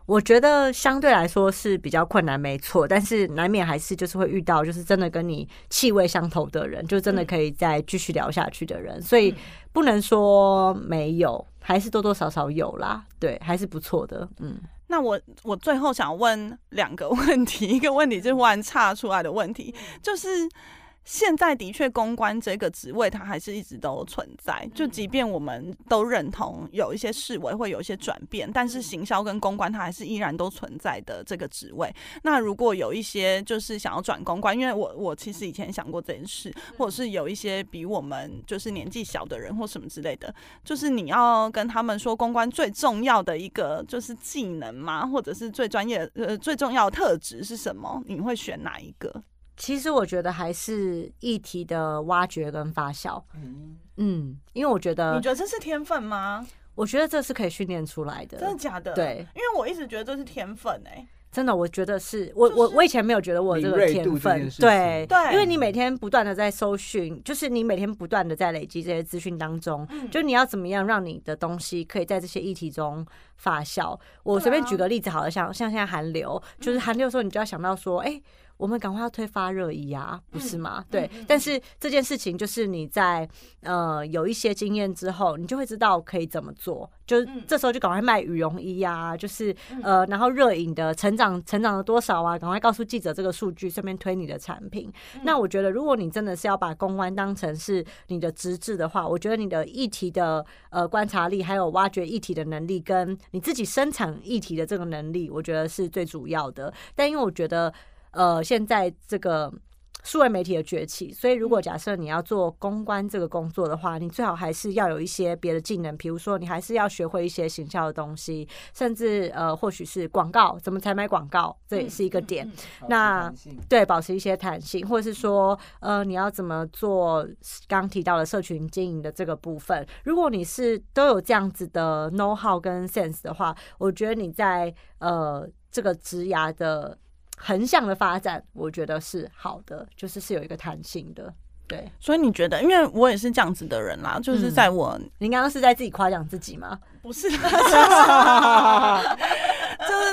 我觉得相对来说是比较困难，没错，但是难免还是就是会遇到，就是真的跟你气味相投的人，就真的可以再继续聊下去的人，所以不能说没有，还是多多少少有啦，对，还是不错的，嗯。那我我最后想问两个 (laughs) 问题，一个问题就是忽然岔出来的问题，就是现在的确公关这个职位它还是一直都存在，就即便我们都认同有一些视为会有一些转变，但是行销跟公关它还是依然都存在的这个职位。那如果有一些就是想要转公关，因为我我其实以前想过这件事，或者是有一些比我们就是年纪小的人或什么之类的，就是你要跟他们说公关最重要的一个就是技能吗？或者是最专业呃最重要的特质是什么？你会选哪一个？其实我觉得还是议题的挖掘跟发酵，嗯，因为我觉得你，觉得这是天分吗？我觉得这是可以训练出来的，真的假的？，对，因为我一直觉得这是天分哎、真的，我觉得是我我我以前没有觉得我有这个天分对对因为你每天不断的在搜寻，就是你每天不断的在累积这些资讯当中，嗯就你要怎么样让你的东西可以在这些议题中发酵。我随便举个例子好了，像像现在韩流，就是韩流的时候，你就要想到说，哎、我们赶快要推发热衣啊，不是吗？对，但是这件事情就是你在呃有一些经验之后，你就会知道可以怎么做。就嗯这时候就赶快卖羽绒衣啊，就是呃，然后热饮的成长成长了多少啊？赶快告诉记者这个数据，顺便推你的产品。那我觉得，如果你真的是要把公关当成是你的职质的话，我觉得你的议题的呃观察力，还有挖掘议题的能力，跟你自己生产议题的这个能力，我觉得是最主要的。但因为我觉得，呃，现在这个。数位媒体的崛起，所以如果假设你要做公关这个工作的话，你最好还是要有一些别的技能，比如说你还是要学会一些行销的东西，甚至呃，或许是广告怎么才买广告，这也是一个点。那对，保持一些弹性，或者是说，呃，你要怎么做刚提到的社群经营的这个部分？如果你是都有这样子的 know how 跟 sense 的话，我觉得你在呃这个职涯的横向的发展，我觉得是好的，就是是有一个弹性的。对。所以你觉得，因为我也是这样子的人啦，就是嗯。在我、你刚刚是在自己夸奖自己吗？不是，(laughs) 就是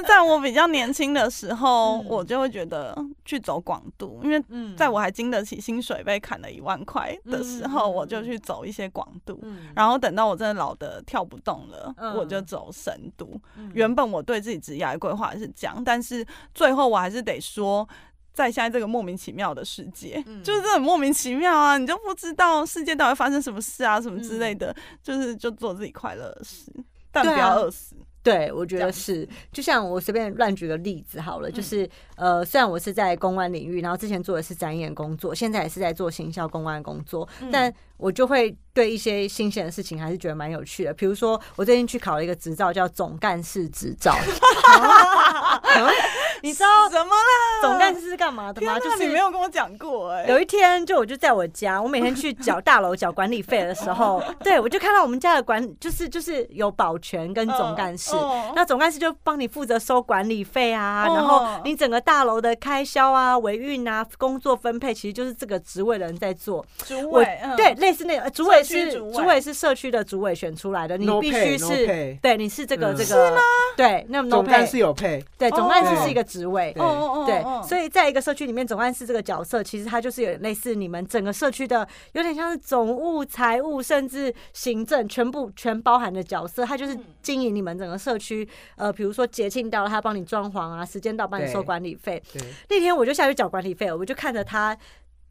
在我比较年轻的时候，嗯。我就会觉得去走广度，因为嗯。在我还经得起薪水被砍了一万块的时候，嗯。我就去走一些广度。嗯。然后等到我真的老的跳不动了，嗯。我就走深度。嗯。原本我对自己职业的规划是这样，但是最后我还是得说，在现在这个莫名其妙的世界，嗯。就是这很莫名其妙啊，你就不知道世界到底发生什么事啊，什么之类的，就是就做自己快乐的事，但不要饿死。对，我觉得是，就像我随便乱举个例子好了，就嗯是呃，虽然我是在公关领域，然后之前做的是展演工作，现在也是在做行销公关工作，嗯。但我就会对一些新鲜的事情还是觉得蛮有趣的。比如说，我最近去考了一个执照，叫总干事执照。(laughs) 你知道怎么啦？总干事是干嘛的吗？就是你没有跟我讲过哎、有一天，就我就在我家，我每天去缴大楼缴管理费的时候，(laughs) 对我就看到我们家的管，就是就是有保全跟总干事，嗯那总干事就帮你负责收管理费啊，哦然后你整个大楼的开销啊、维运啊、工作分配，其实就是这个职位的人在做。我主委，嗯对，类似那个呃主委是主委。是社区的主委选出来的，你必须是对，你是这个嗯。这个对，那总干事有配，对总干事哦是一个职位，对。哦哦哦对，哦所以在一个社区里面，总干事这个角色，其实它就是有点类似你们整个社区的，有点像是总务、财务，甚至行政，全部全包含的角色。它就是经营你们整个社区。呃，比如说节庆到了，他帮你装潢啊，时间到帮你收管理费。对，那天我就下去缴管理费，我就看着他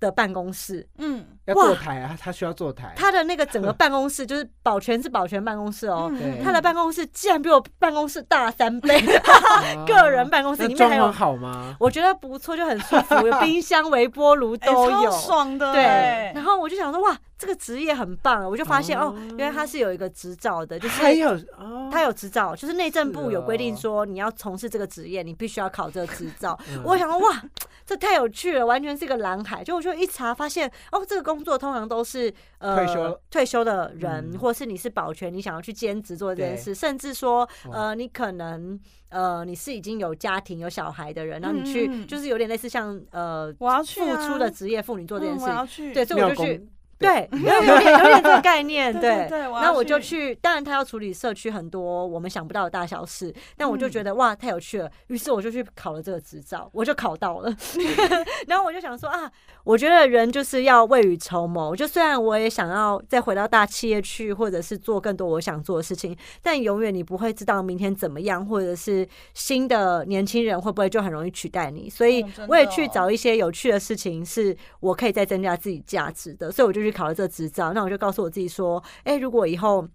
的办公室，嗯要坐台啊，他需要坐台，他的那个整个 (laughs) 办公室就是保全是保全办公室哦。对他的办公室竟然比我办公室大三倍，(laughs) 啊个人办公室那里面还有装潢好吗？我觉得不错，就很舒服，有冰箱、微波炉哎都有。超爽的对哎，然后我就想说，哇，这个职业很棒，我就发现哦哦原来他是有一个执照的，就是还有哦，他有执照，就是内政部有规定哦说你要从事这个职业，你必须要考这个执照。嗯我想说，哇，这太有趣了，完全是一个蓝海。就我就一查发现，哦，这个工作通常都是呃退休退休的人，嗯或是你是保全，你想要去兼职做这件事，甚至说哦呃，你可能呃你是已经有家庭有小孩的人，然后你去、就是有点类似像呃我要去啊付出的职业妇女做这件嗯事我要去，对，所以我就去公。对，有 (laughs) 有点有点这个概念，对对对我就去去，当然他要处理社区很多我们想不到的大小事，但我就嗯觉得、哇太有趣了，于是我就去考了这个执照，我就考到了。(laughs) 然后我就想说啊，我觉得人就是要未雨绸缪。就虽然我也想要再回到大企业去，或者是做更多我想做的事情，但永远你不会知道明天怎么样，或者是新的年轻人会不会就很容易取代你。所以我也去哦找一些有趣的事情，是我可以再增加自己价值的。所以我就去考了这个执照。那我就告诉我自己说，哎、如果以后。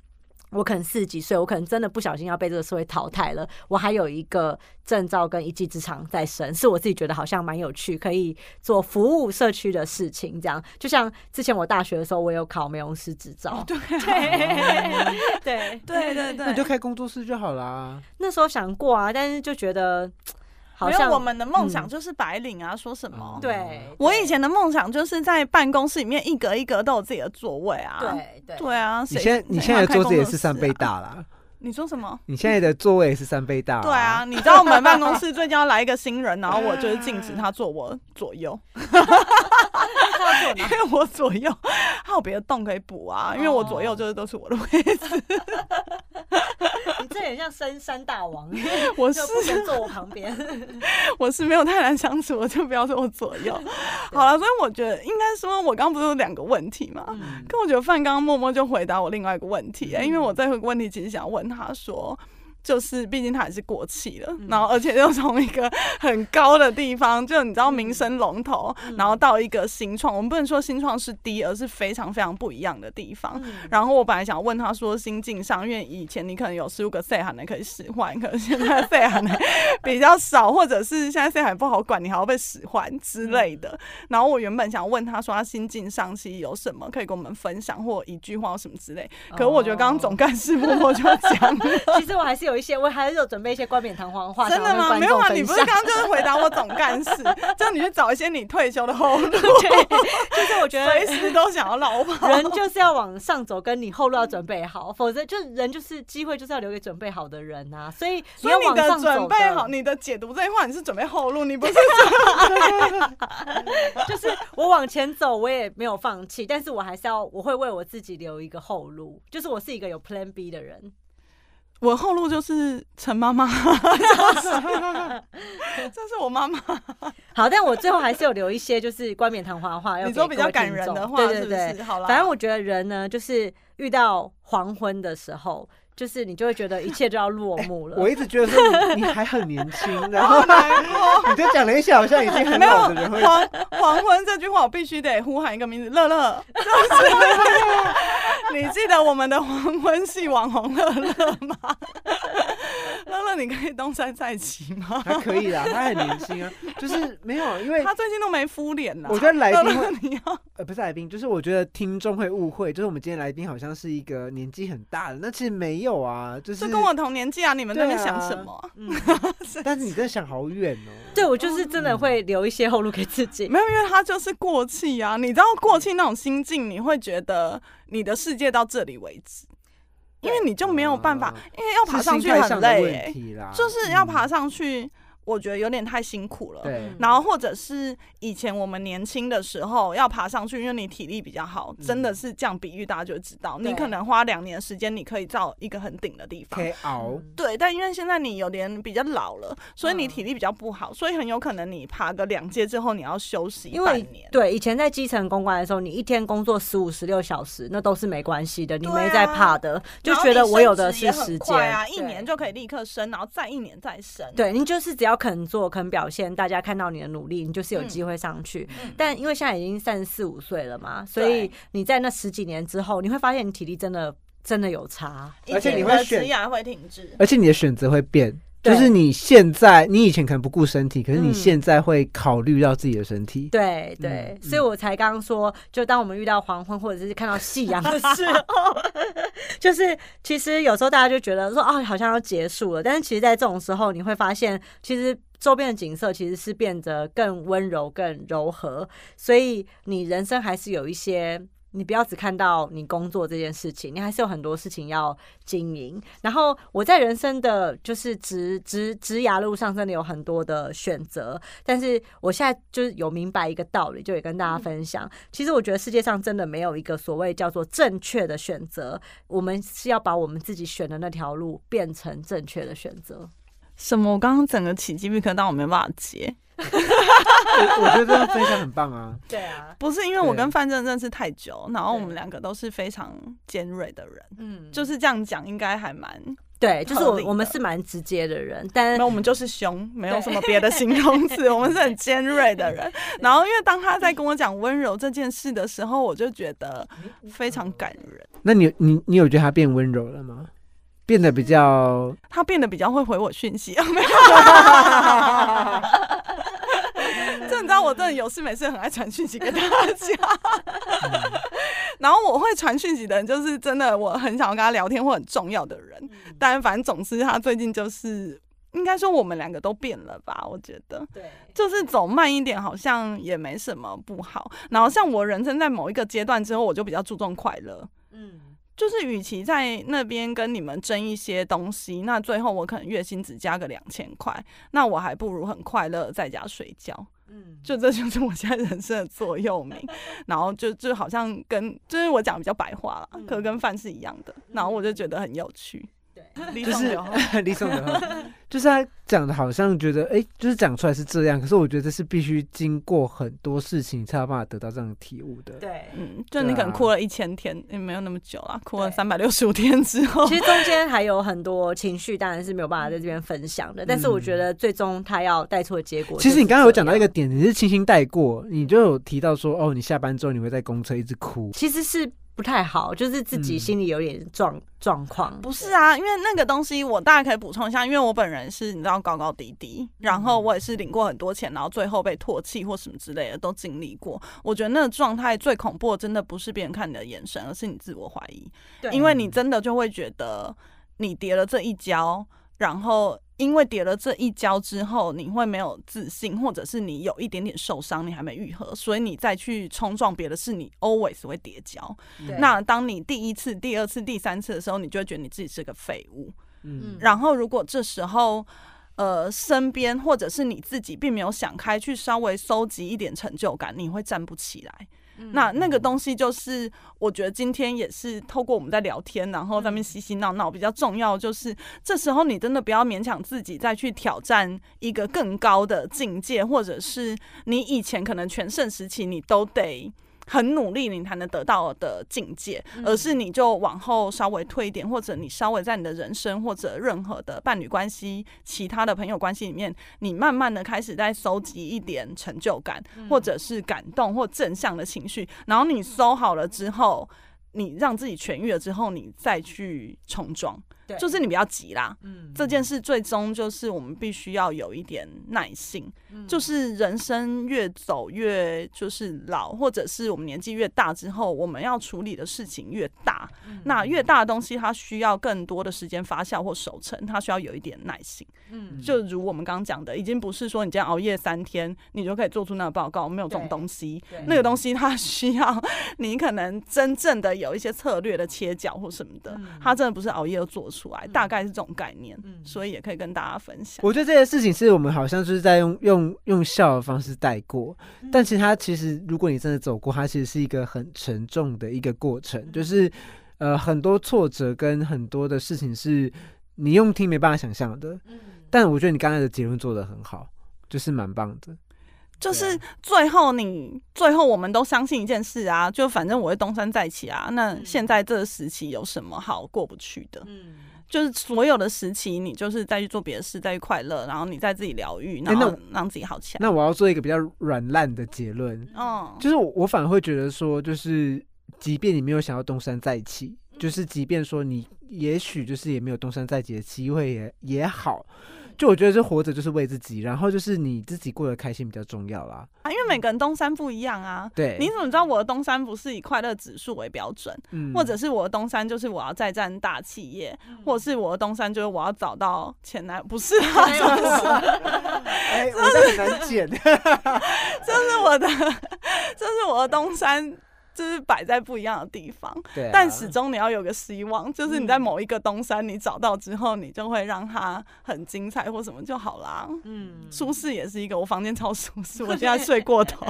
我可能四十几岁，我可能真的不小心要被这个社会淘汰了。我还有一个证照跟一技之长在身，是我自己觉得好像蛮有趣，可以做服务社区的事情。这样，就像之前我大学的时候，我有考美容师执照。对 (laughs) 对 (laughs) 对对对，那你就开工作室就好啦。那时候想过啊，但是就觉得好没有像我们的梦想嗯就是白领啊，说什么？对，我以前的梦想就是在办公室里面一格一格都有自己的座位啊。对对对啊，你现在你现在的桌子也是三倍。大啦，(laughs) 你说什么？你现在的座位也是三倍大。对啊，，你知道我们办公室最近要来一个新人，然后我就是禁止他坐我左右，(laughs) (laughs) 因为我左右还有别的洞可以补啊，因为我左右就是都是我的位置，(laughs) 你这很像深山大王，(laughs) 我是不坐我旁边。我是没有太难相处，我就不要坐我左右。好了，所以我觉得应该说，我刚刚不是有两个问题嘛？嗯可我觉得范刚刚默默就回答我另外一个问题、因为我这个问题其实想问他说。就是，毕竟它也是过气了，然后而且又从一个很高的地方，就你知道民生龙头，然后到一个新创，我们不能说新创是低，而是非常非常不一样的地方。然后我本来想问他说新境上，因为以前你可能有十五个 C 函的可以使唤，可是现在 C 函的 (laughs) 比较少，或者是现在 C 函不好管，你还要被使唤之类的。然后我原本想问他说他新境上期有什么可以跟我们分享，或一句话什么之类。可是我觉得刚刚总干事默默 (laughs) 就讲了，其实我还是有一些，我还是有准备一些冠冕堂皇的话，真的吗？没有啊，你不是刚刚就是回答我总干事，(laughs) 叫你去找一些你退休的后路。对，就是我觉得随时都想要老跑，(laughs) 人就是要往上走，跟你后路要准备好，否则就人就是机会就是要留给准备好的人啊。所以所以你的准备好，你的解读这句话，你是准备后路，你不是？(laughs) 就是我往前走，我也没有放弃，但是我还是要，我会为我自己留一个后路，就是我是一个有 Plan B 的人。我后路就是陈妈妈，(laughs) 这是我妈妈。好，但我最后还是有留一些，就是冠冕堂皇的话，要说比较感人的话，对对对。好了，反正我觉得人呢，就是遇到黄昏的时候。就是你就会觉得一切就要落幕了。我一直觉得说你你还很年轻，(laughs) 然后你就讲了一些好像已经很老的人会。黄 (laughs) 黄昏这句话，我必须得呼喊一个名字，乐乐。(laughs) 你记得我们的黄昏系网红乐乐吗？乐乐，你可以东山再起吗？还可以啦，他很年轻啊，就是没有，因为他最近都没敷脸呢。我觉得来宾你要呃不是来宾，就是我觉得听众会误会，就是我们今天来宾好像是一个年纪很大的，那其实没有。有啊，就是跟我同年纪啊！你们在那想什么？嗯，(laughs) 但是你在想好远哦。(laughs) 对，我就是真的会留一些后路给自己。没有，因为他就是过气啊！你知道过气那种心境，你会觉得你的世界到这里为止，因为你就没有办法，因为要爬上去很累，就是要爬上去。我觉得有点太辛苦了，对。然后或者是以前我们年轻的时候要爬上去，因为你体力比较好，真的是这样比喻，大家就知道，你可能花两年时间，你可以到一个很顶的地方，可以熬。对，但因为现在你有点比较老了，所以你体力比较不好，所以很有可能你爬个两阶之后，你要休息半年。对，以前在基层公关的时候，你一天工作十五、十六小时，那都是没关系的，你没在怕的，就觉得我有的是时间。啊，一年就可以立刻升，然后再一年再升。对，你就是只要肯做，肯表。现，大家看到你的努力，你就是有机会上去。但因为现在已经三十四五岁了嘛，所以你在那十几年之后，你会发现你体力真的真的有差，而且你会选，会停滞，而且你的选择会变。就是你现在，你以前可能不顾身体，可是你现在会考虑到自己的身体。对对，所以我才刚刚说，就当我们遇到黄昏或者是看到夕阳的时候，(laughs) 就是其实有时候大家就觉得说哦，好像要结束了，但是其实，在这种时候，你会发现，其实周边的景色其实是变得更温柔、更柔和，所以你人生还是有一些。你不要只看到你工作这件事情，你还是有很多事情要经营。然后我在人生的就是职职职涯路上真的有很多的选择，但是我现在就是有明白一个道理，就也跟大家分享。其实我觉得世界上真的没有一个所谓叫做正确的选择，我们是要把我们自己选的那条路变成正确的选择。什么？我刚刚整个起鸡皮疙瘩，我没办法接。(laughs) 我 (laughs) 我觉得这样分享很棒啊！对啊，不是因为我跟范正认识太久，然后我们两个都是非常尖锐的人，嗯，就是这样讲应该还蛮对，就是我我们是蛮直接的人，但那我们就是凶，没有什么别的形容词，(laughs) 我们是很尖锐的人。然后因为当他在跟我讲温柔这件事的时候，我就觉得非常感人。那你你你有觉得他变温柔了吗？变得比较，他变得比较会回我讯息，没有。道，我真的有事没事很爱传讯息给大家。然后我会传讯息的人，就是真的我很想要跟他聊天或很重要的人。但反正总之，他最近就是应该说我们两个都变了吧？我觉得，对，就是走慢一点，好像也没什么不好。然后像我人生在某一个阶段之后，我就比较注重快乐。嗯。就是，与其在那边跟你们争一些东西，那最后我可能月薪只加个两千块，那我还不如很快乐在家睡觉。嗯，就这就是我现在人生的座右铭。(laughs) 然后就就好像跟就是我讲比较白话了，可跟饭是一样的。然后我就觉得很有趣。就是 (laughs) 李总的，(laughs) 就是他讲的，好像觉得哎，就是讲出来是这样，可是我觉得这是必须经过很多事情才有办法得到这样的体悟的。对，嗯，就你可能哭了一千天，也没有那么久啊，哭了三百六十五天之后，其实中间 (laughs) 还有很多情绪，当然是没有办法在这边分享的。但是我觉得最终他要带出的结果，其实你刚刚有讲到一个点，你是轻轻带过，你就有提到说，哦，你下班之后你会在公车一直哭，其实是。不太好，就是自己心里有点状状况。不是啊，因为那个东西我大概可以补充一下，因为我本人是你知道高高低低，然后我也是领过很多钱，然后最后被唾弃或什么之类的都经历过。我觉得那个状态最恐怖，真的不是别人看你的眼神，而是你自我怀疑。对，因为你真的就会觉得你跌了这一跤，然后因为跌了这一跤之后，你会没有自信，或者是你有一点点受伤，你还没愈合，所以你再去冲撞别的事，你 always 会跌跤。那当你第一次、第二次、第三次的时候，你就会觉得你自己是个废物。嗯然后如果这时候，呃，身边或者是你自己并没有想开，去稍微收集一点成就感，你会站不起来。那那个东西就是，我觉得今天也是透过我们在聊天，然后在那边嘻嘻闹闹，比较重要就是，这时候你真的不要勉强自己再去挑战一个更高的境界，或者是你以前可能全盛时期你都得。很努力，你才能得到的境界，而是你就往后稍微退一点，或者你稍微在你的人生或者任何的伴侣关系、其他的朋友关系里面，你慢慢的开始在收集一点成就感，或者是感动或正向的情绪，然后你收好了之后，你让自己痊愈了之后，你再去冲撞，对。就是你不要急啦。嗯。这件事最终就是我们必须要有一点耐性，就是人生越走越就是老，或者是我们年纪越大之后，我们要处理的事情越大，那越大的东西它需要更多的时间发酵或熟成，它需要有一点耐性。嗯。就如我们刚刚讲的，已经不是说你今天熬夜三天，你就可以做出那个报告，没有这种东西。那个东西它需要你可能真正的有一些策略的切角或什么的，它真的不是熬夜就做出来，大概是这种概念，所以也可以跟大家分享。我觉得这件事情是我们好像就是在用用用笑的方式带过，但其实它其实如果你真的走过，它其实是一个很沉重的一个过程，就是呃很多挫折跟很多的事情是你用听没办法想象的。但我觉得你刚才的结论做得很好，就是蛮棒的。就是最后你最后我们都相信一件事啊，就反正我会东山再起啊。那现在这个时期有什么好过不去的？嗯就是所有的时期，你就是再去做别的事，再去快乐，然后你再自己疗愈，然后让自己好起来。那我要做一个比较软烂的结论，嗯，就是我我反而会觉得说，就是即便你没有想要东山再起，就是即便说你也许就是也没有东山再起的机会也也好，就我觉得这活着就是为自己，然后就是你自己过得开心比较重要啦。啊，因为每个人东山不一样啊。对，你怎么知道我的东山不是以快乐指数为标准，嗯或者是我的东山就是我要再战大企业，或者是我的东山就是我要找到前男，不是啊，(laughs) 没有不是 (laughs) 哎，我这很难剪。(laughs) 这是我的，这是我的东山，就是摆在不一样的地方。对啊，但始终你要有个希望，就是你在嗯某一个东山你找到之后，你就会让它很精彩或什么就好啦。嗯舒适也是一个，我房间超舒适，我现在 (laughs) 睡过头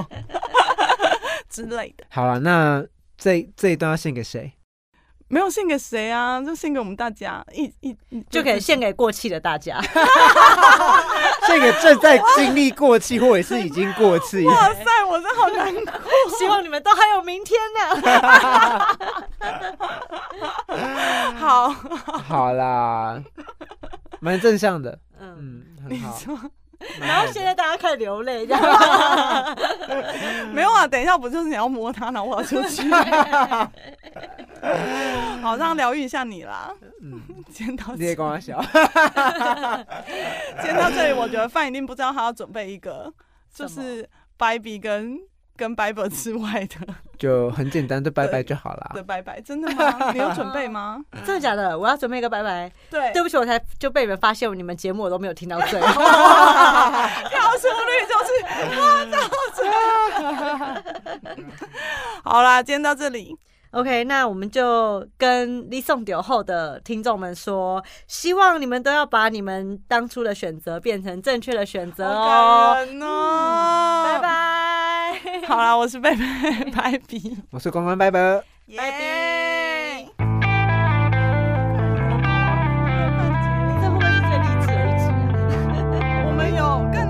(laughs) 之类的。好了，那这这一段要献给谁？没有献给谁啊，就献给我们大家，一一一就可以献给过气的大家。(laughs) 献给正在经历过气或者是已经过气。哇塞，我真的好难过。希望你们都还有明天呢。(laughs) 好，好啦，蛮正向的，嗯，嗯，很好。说然后现在大家开始流泪，这样。(laughs) 没有啊？等一下不就是你要摸他，然后我要出去？(laughs) 好，这样疗愈一下你啦。嗯，先到你也这，跟我笑。(laughs) 先到这里。我觉得范一定不知道他要准备一个，就是 Baby 跟跟 Bible 之外的 (laughs) 就很简单，的拜拜就好啦。的拜拜，真的吗？你有准备吗？(laughs) 真的假的？我要准备一个拜拜。对，对不起，我才就被你们发现，你们节目我都没有听到最后。(laughs) 跳出率就是我到这。好啦，今天到这里。ok 那我们就跟 lison 酒后的听众们说希望你们都要把你们当初的选择变成正确的选择哦。拜拜。好了我是贝贝 (laughs) 拜比我是关关拜拜。耶。这会不会是最励志的一集啊？(laughs) 我们有更